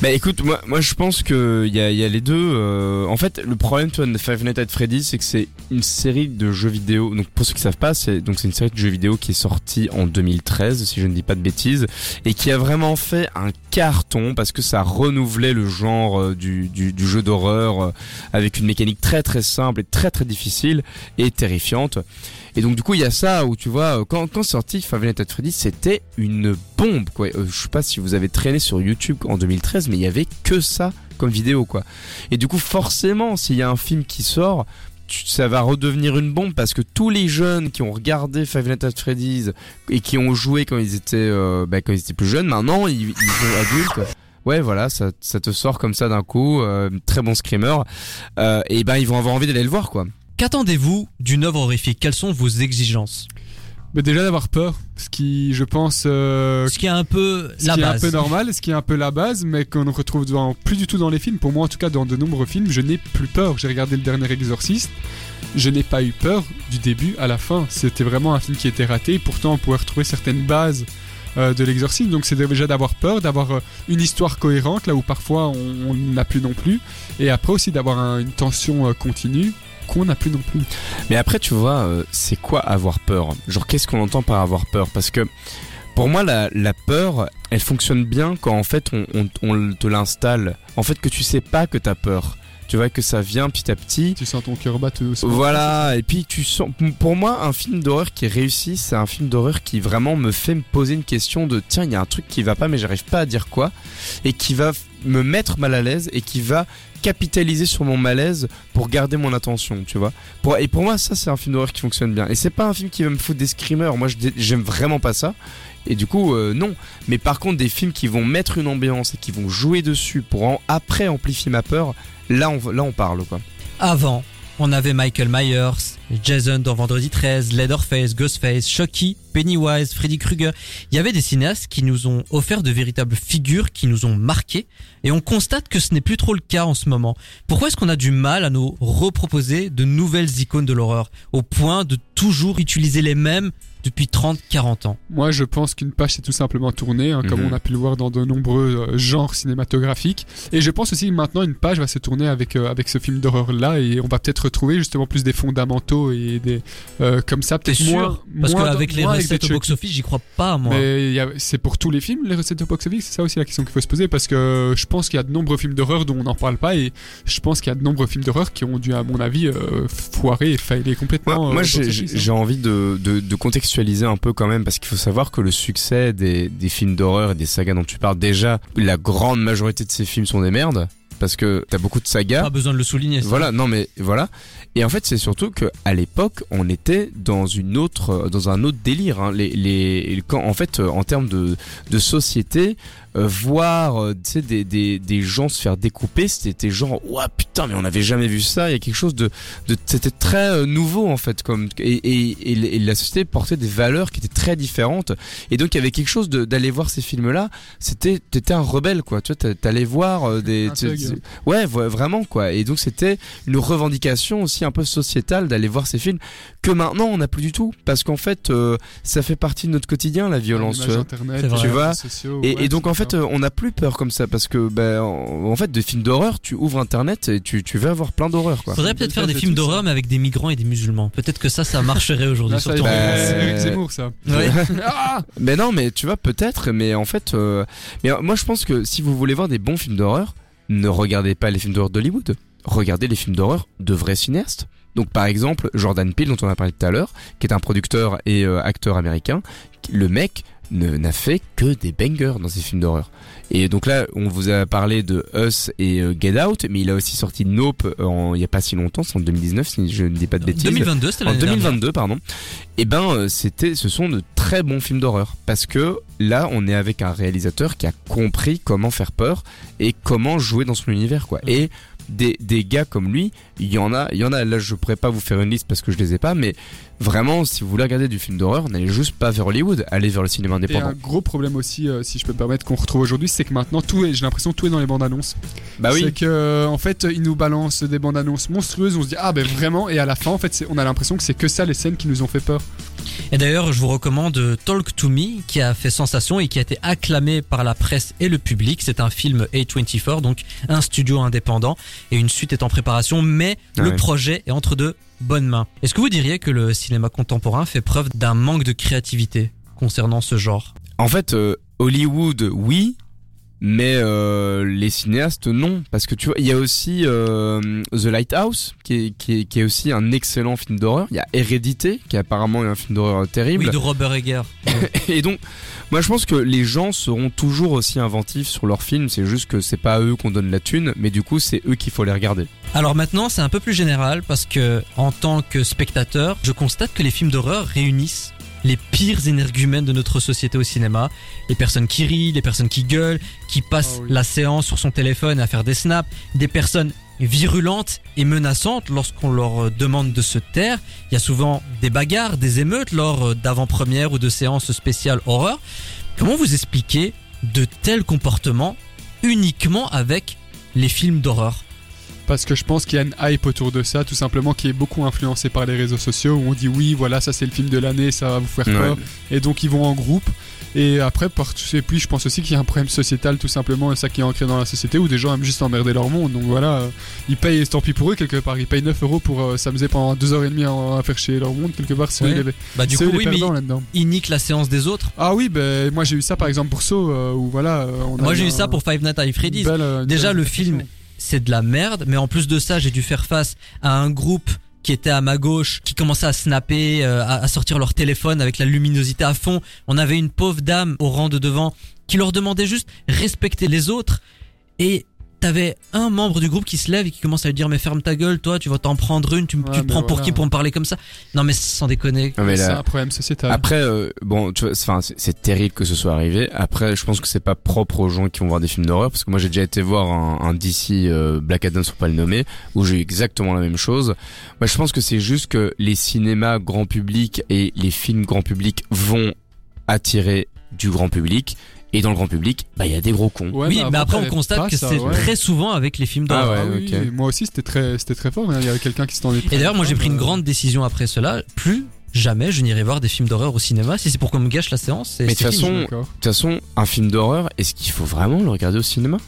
Bah écoute, moi, moi je pense que il y a, y a les deux. euh, en fait, le problème tu vois, de Five Nights at Freddy's, c'est que c'est une série de jeux vidéo. Donc pour ceux qui savent pas, c'est donc c'est une série de jeux vidéo qui est sortie en 2013, si je ne dis pas de bêtises, et qui a vraiment fait un carton parce que ça renouvelait le genre euh, du, du, du jeu d'horreur euh, avec une mécanique très très simple et très très difficile et terrifiante. Et donc du coup il y a ça où tu vois euh, quand quand sorti Five Nights at Freddy's c'était une bombe quoi. Euh, je sais pas si vous avez traîné sur YouTube en 2013 mais il y avait que ça comme vidéo quoi. Et du coup forcément s'il y a un film qui sort ça va redevenir une bombe parce que tous les jeunes qui ont regardé Five Nights at Freddy's et qui ont joué quand ils étaient euh, bah, quand ils étaient plus jeunes maintenant ils, ils sont adultes Ouais, voilà, ça, ça te sort comme ça d'un coup, euh, très bon screamer, euh, et ben ils vont avoir envie d'aller le voir, quoi. Qu'attendez-vous d'une œuvre horrifique? Quelles sont vos exigences? Mais déjà d'avoir peur, ce qui, je pense, euh, Ce qui est un peu ce la qui est un base. peu normal, ce qui est un peu la base, mais qu'on ne retrouve dans, plus du tout dans les films. Pour moi, en tout cas, dans de nombreux films, je n'ai plus peur. J'ai regardé le dernier Exorciste, je n'ai pas eu peur du début à la fin. C'était vraiment un film qui était raté. Pourtant, on pouvait retrouver certaines bases euh, de l'exorcisme. Donc, c'est déjà d'avoir peur, d'avoir euh, une histoire cohérente, là où parfois on on n'a plus non plus. Et après aussi d'avoir un- une tension euh, continue. Qu'on n'a plus non plus. Mais après, tu vois, euh, c'est quoi avoir peur? Genre, qu'est-ce qu'on entend par avoir peur? Parce que pour moi, la, la peur, elle fonctionne bien quand en fait on, on- on te l'installe. En fait, que tu sais pas que t'as peur. Tu vois que ça vient petit à petit. Tu sens ton cœur battre aussi. Voilà, et puis tu sens. Pour moi, un film d'horreur qui est réussi, c'est un film d'horreur qui vraiment me fait me poser une question de tiens, il y a un truc qui va pas, mais j'arrive pas à dire quoi, et qui va me mettre mal à l'aise et qui va capitaliser sur mon malaise pour garder mon attention, tu vois. Et pour moi, ça, c'est un film d'horreur qui fonctionne bien. Et c'est pas un film qui va me foutre des screamers. Moi, j'aime vraiment pas ça. Et du coup, euh, non. Mais par contre, des films qui vont mettre une ambiance et qui vont jouer dessus pour après amplifier ma peur, là, on, là, on parle, quoi. Avant, on avait Michael Myers, Jason dans Vendredi 13, Leatherface, Ghostface, Chucky, Pennywise, Freddy Krueger. Il y avait des cinéastes qui nous ont offert de véritables figures qui nous ont marqués et on constate que ce n'est plus trop le cas en ce moment. Pourquoi est-ce qu'on a du mal à nous reproposer de nouvelles icônes de l'horreur au point de toujours utiliser les mêmes depuis 30, 40 ans? Moi, je pense qu'une page s'est tout simplement tournée, hein, comme Mhm. on a pu le voir dans de nombreux euh, genres cinématographiques. Et je pense aussi que maintenant, une page va se tourner avec, euh, avec ce film d'horreur-là, et on va peut-être retrouver justement plus des fondamentaux et des. euh, comme ça, peut-être sûr moins. Parce qu'avec les recettes au box-office, j'y crois pas, moi. Mais c'est pour tous les films, les recettes au box-office, c'est ça aussi la question qu'il faut se poser, parce que je pense qu'il y a de nombreux films d'horreur dont on n'en parle pas, et je pense qu'il y a de nombreux films d'horreur qui ont dû, à mon avis, euh, foirer et failer complètement. Moi, euh, moi, hein. j'ai envie de, de, de contextualiser un peu quand même parce qu'il faut savoir que le succès des, des films d'horreur et des sagas dont tu parles déjà, la grande majorité de ces films sont des merdes parce que t'as beaucoup de sagas. Pas besoin de le souligner. ça. Voilà, non mais voilà. Et en fait, c'est surtout que à l'époque, on était dans une autre, dans un autre délire. hein. Les, les, quand, en fait, en termes de, de société, euh, voir, euh, tu sais, des, des, des gens se faire découper, c'était genre, ouah putain, mais on n'avait jamais vu ça. Il y a quelque chose de, de c'était très euh, nouveau en fait, comme et, et, et, et la société portait des valeurs qui étaient très différentes. Et donc, il y avait quelque chose de- d'aller voir ces films-là. C'était, t'étais un rebelle quoi. Tu vois, t'a- t'allais voir des, ouais, vraiment quoi. Et donc, c'était une revendication aussi un peu sociétale d'aller voir ces films que maintenant on n'a plus du tout parce qu'en fait euh, ça fait partie de notre quotidien la violence tu vois. Internet. Tu vois, sociaux, et, ouais, et donc en fait euh, on n'a plus peur comme ça parce que ben en, en fait des films d'horreur tu ouvres internet et tu, tu vas avoir plein d'horreur quoi Faudrait peut-être faire des films d'horreur mais avec des migrants et des musulmans. Peut-être que ça, ça marcherait aujourd'hui. Surtout en Bah, France. c'est Eric Zemmour, ça. Ouais. Ah mais non mais tu vois peut-être mais en fait euh, mais euh, moi je pense que si vous voulez voir des bons films d'horreur ne regardez pas les films d'horreur d'Hollywood regardez les films d'horreur de vrais cinéastes donc par exemple Jordan Peele dont on a parlé tout à l'heure qui est un producteur et euh, acteur américain le mec n'a fait que des bangers dans ses films d'horreur. Et donc là on vous a parlé de Us et euh, Get Out mais il a aussi sorti Nope euh, en, il y a pas si longtemps c'est en 2019 si je ne dis pas de bêtises. 2022, c'était en l'année dernière. 2022 pardon. Et ben euh, c'était ce sont de très bons films d'horreur parce que là on est avec un réalisateur qui a compris comment faire peur et comment jouer dans son univers quoi. Et des, des gars comme lui il y en a il y en a. Là je pourrais pas vous faire une liste parce que je les ai pas mais vraiment si vous voulez regarder du film d'horreur n'allez juste pas vers Hollywood allez vers le cinéma Et indépendant un gros problème aussi, euh, si je peux me permettre, qu'on retrouve aujourd'hui, c'est que maintenant tout est, j'ai l'impression que tout est dans les bandes annonces. bah C'est oui que euh, en fait ils nous balancent des bandes annonces monstrueuses, on se dit ah ben vraiment, et à la fin en fait c'est- on a l'impression que c'est que ça les scènes qui nous ont fait peur. Et d'ailleurs, je vous recommande Talk to Me, qui a fait sensation et qui a été acclamé par la presse et le public. C'est un film A24, donc un studio indépendant, et une suite est en préparation, mais Ah le ouais. projet est entre de bonnes mains. Est-ce que vous diriez que le cinéma contemporain fait preuve d'un manque de créativité concernant ce genre? En fait, euh, Hollywood, oui, mais euh, les cinéastes, non. Parce que tu vois, il y a aussi euh, The Lighthouse, qui est, qui, est, qui est aussi un excellent film d'horreur. Il y a Hérédité, qui est apparemment un film d'horreur terrible. Oui, de Robert Egger. Et donc, moi je pense que les gens seront toujours aussi inventifs sur leurs films. C'est juste que c'est pas à eux qu'on donne la thune, mais du coup, c'est eux qu'il faut les regarder. Alors maintenant, c'est un peu plus général parce que, en tant que spectateur, je constate que les films d'horreur réunissent les pires énergumènes de notre société au cinéma. Les personnes qui rient, les personnes qui gueulent, qui passent Ah oui. la séance sur son téléphone à faire des snaps, des personnes virulentes et menaçantes lorsqu'on leur euh, demande de se taire. Il y a souvent des bagarres, des émeutes lors euh, d'avant-premières ou de séances spéciales horreur. Comment vous expliquez de tels comportements uniquement avec les films d'horreur? Parce que je pense qu'il y a une hype autour de ça, tout simplement, qui est beaucoup influencée par les réseaux sociaux, où on dit oui, voilà, ça c'est le film de l'année, ça va vous faire Ouais. peur. Et donc ils vont en groupe. Et après, par- et puis je pense aussi qu'il y a un problème sociétal, tout simplement, et ça qui est ancré dans la société, où des gens aiment juste emmerder leur monde. Donc voilà, euh, ils payent, tant pis pour eux, quelque part. Ils payent 9 euros pour euh, s'amuser pendant 2h30 à, faire chier leur monde, quelque part. C'est Ouais. les, Bah du coup eux les oui, mais perdants là-dedans. il nique la séance des autres. Ah oui, ben moi j'ai eu ça par exemple pour So, euh, où voilà. euh, on Moi j'ai eu ça pour Five Nights at Freddy's. belle, euh, Déjà le film c'est de la merde, mais en plus de ça j'ai dû faire face à un groupe qui était à ma gauche, qui commençait à snapper, euh, à, à sortir leur téléphone avec la luminosité à fond. On avait une pauvre dame au rang de devant qui leur demandait juste respecter les autres et T'avais un membre du groupe qui se lève et qui commence à lui dire mais ferme ta gueule toi tu vas t'en prendre une tu, me- Ouais, tu me mais prends pour qui pour me parler comme ça? Non mais sans déconner C'est un problème sociétal. Après, euh, bon, tu vois, c'est- enfin, c'est- c'est terrible que ce soit arrivé. Après, je pense que c'est pas propre aux gens qui vont voir des films d'horreur, parce que moi j'ai déjà été voir un, un DC euh, Black Adam, pour pas le nommer, où j'ai eu exactement la même chose. Moi, je pense que c'est juste que les cinémas grand public et les films grand public vont attirer du grand public, et dans le grand public, bah il y a des gros cons. Ouais, oui mais mais après on constate que ça, c'est ouais. très souvent avec les films d'horreur Ah ouais, oui, ok. Moi aussi, c'était très, c'était très fort. Il y avait quelqu'un qui s'en est Et d'ailleurs, moi, j'ai pris une grande décision après cela. Plus jamais je n'irai voir des films d'horreur au cinéma. Si c'est pour qu'on me gâche la séance, c'est Mais toute façon, de toute façon, un film d'horreur, est-ce qu'il faut vraiment le regarder au cinéma?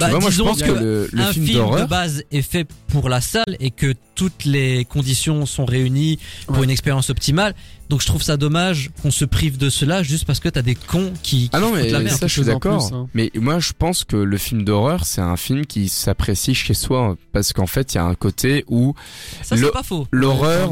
Bah, vois, moi je disons pense que, le, le un film, film, de base est fait pour la salle et que toutes les conditions sont réunies pour Ouais. une expérience optimale. Donc je trouve ça dommage qu'on se prive de cela juste parce que t'as des cons qui, qui Ah non mais la merde. ça je suis d'accord. hein. Mais moi je pense que le film d'horreur c'est un film qui s'apprécie chez soi parce qu'en fait il y a un côté où Ça c'est pas faux. Un l'horreur,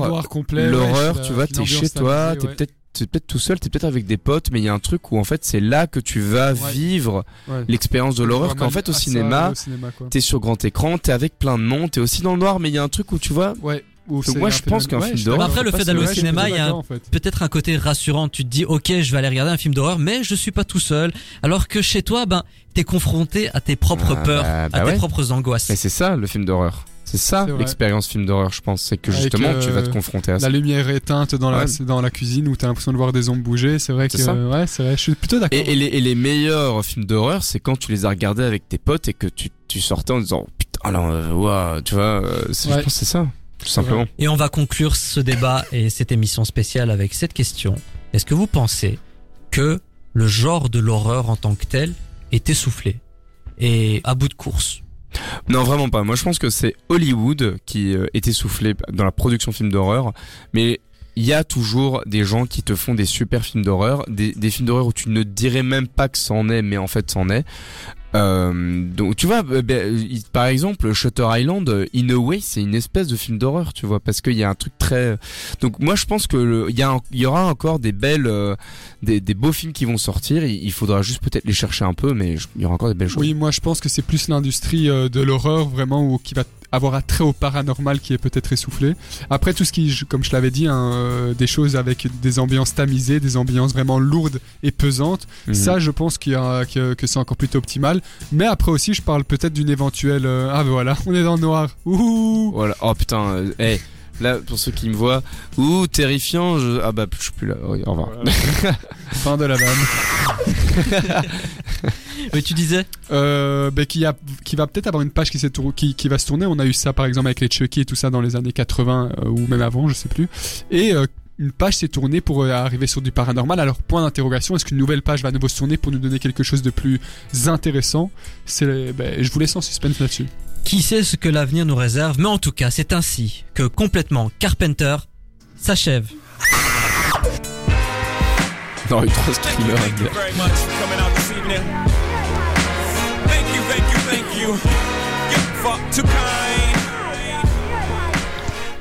l'horreur, ouais, tu vois, t'es chez toi, t'es ouais. peut-être t'es peut-être tout seul, t'es peut-être avec des potes, mais il y a un truc où en fait c'est là que tu vas Ouais. vivre Ouais. l'expérience de l'horreur. Qu'en fait au ça, cinéma, au cinéma, quoi. t'es sur grand écran, t'es avec plein de monde, t'es aussi dans le noir, mais il y a un truc où tu vois. Ouais. Ou Donc moi, je pense qu'un film d'horreur, Mais après, le fait d'aller au cinéma, il y a en fait. peut-être un côté rassurant. Tu te dis, ok, je vais aller regarder un film d'horreur, mais je suis pas tout seul. Alors que chez toi, ben, t'es confronté à tes propres Ah, peurs, bah, bah à tes ouais. propres angoisses. Mais c'est ça le film d'horreur. C'est ça l'expérience film d'horreur, je pense. C'est que justement tu vas te euh, confronter à ça. La lumière éteinte dans la, Ouais. c'est dans la cuisine où t'as l'impression de voir des ombres bouger. C'est vrai que, C'est ça. ouais, c'est vrai. Je suis plutôt d'accord. Et, et les, et les meilleurs films d'horreur, c'est quand tu les as regardés avec tes potes et que tu, tu sortais en disant putain, alors, euh, ouah, tu vois, euh, je pense que c'est ça, tout simplement. Et on va conclure ce débat et cette émission spéciale avec cette question. Est-ce que vous pensez que le genre de l'horreur en tant que tel est essoufflé? Et à bout de course Non, vraiment pas. Moi, je pense que c'est Hollywood qui euh, est essoufflé dans la production de films d'horreur, mais il y a toujours des gens qui te font des super films d'horreur, des, des films d'horreur où tu ne dirais même pas que c'en est, mais en fait c'en est. Euh, donc tu vois, euh, ben, il- par exemple, Shutter Island, euh, in a way, c'est une espèce de film d'horreur, tu vois, parce qu'il y a un truc très. Donc moi, je pense que il y, y aura encore des belles, euh, des, des beaux films qui vont sortir. Il, faudra juste peut-être les chercher un peu, mais il y aura encore des belles choses. Oui, moi je pense que c'est plus l'industrie euh, de l'horreur vraiment ou qui va avoir un trait au paranormal qui est peut-être essoufflé. Après tout ce qui, comme je l'avais dit, hein, euh, des choses avec des ambiances tamisées, des ambiances vraiment lourdes et pesantes. Mhm. Ça, je pense qu'il y a- que, que c'est encore plutôt optimal. Mais après aussi, je parle peut-être d'une éventuelle. euh, ah ben voilà, on est dans le noir. Ouh. Voilà. Oh putain. euh, hey, là, pour ceux qui me voient, ouh, terrifiant. Je... Ah bah, je suis plus là. Oui, au revoir. Fin de la vanne. Mais tu disais Euh, ben, qui, a, qui va peut-être avoir une page qui, s'est tour- qui, qui va se tourner. On a eu ça par exemple avec les Chucky et tout ça dans les années 80 euh, ou même avant, je sais plus. Et euh, une page s'est tournée pour euh, arriver sur du paranormal. Alors point d'interrogation, est-ce qu'une nouvelle page va à nouveau se tourner pour nous donner quelque chose de plus intéressant? C'est, ben, je vous laisse en suspense là-dessus. Qui sait ce que l'avenir nous réserve, mais en tout cas, c'est ainsi que complètement Carpenter s'achève. Non, il kind.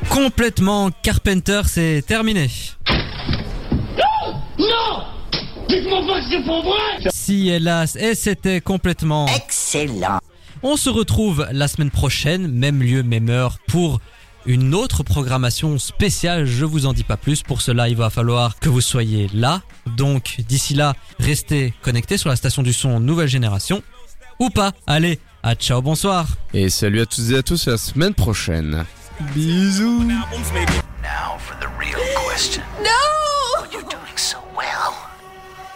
Complètement Carpenter, c'est terminé. Non Dites-moi pas que c'est pas vrai Si hélas, et c'était complètement Excellent On se retrouve la semaine prochaine, même lieu, même heure, pour une autre programmation spéciale. Je vous en dis pas plus. Pour cela, il va falloir que vous soyez là. Donc, d'ici là, restez connectés sur la station du son Nouvelle Génération. Ou pas. Allez, à ciao, bonsoir. Et salut à tous et à tous. À la semaine prochaine. Bisous. Now for the real question. No! You're doing so well.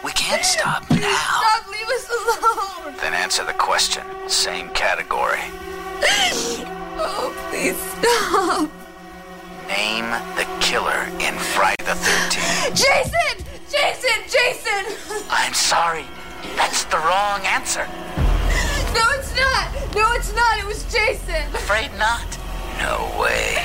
We can't stop now. Stop, leave us alone! Then answer the question. Same category. Oh, please stop. Name the killer in Friday the 13th. Jason! Jason! Jason! I'm sorry. That's the wrong answer. No, it's not. No, it's not. It was Jason. Afraid not. No way.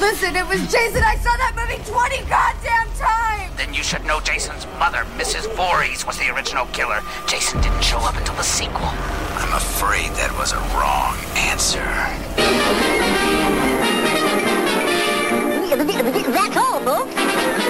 Listen, it was Jason. I saw that movie 20 goddamn times. Then you should know Jason's mother, Mrs. Voorhees, was the original killer. Jason didn't show up until the sequel. I'm afraid that was a wrong answer. That's all, folks.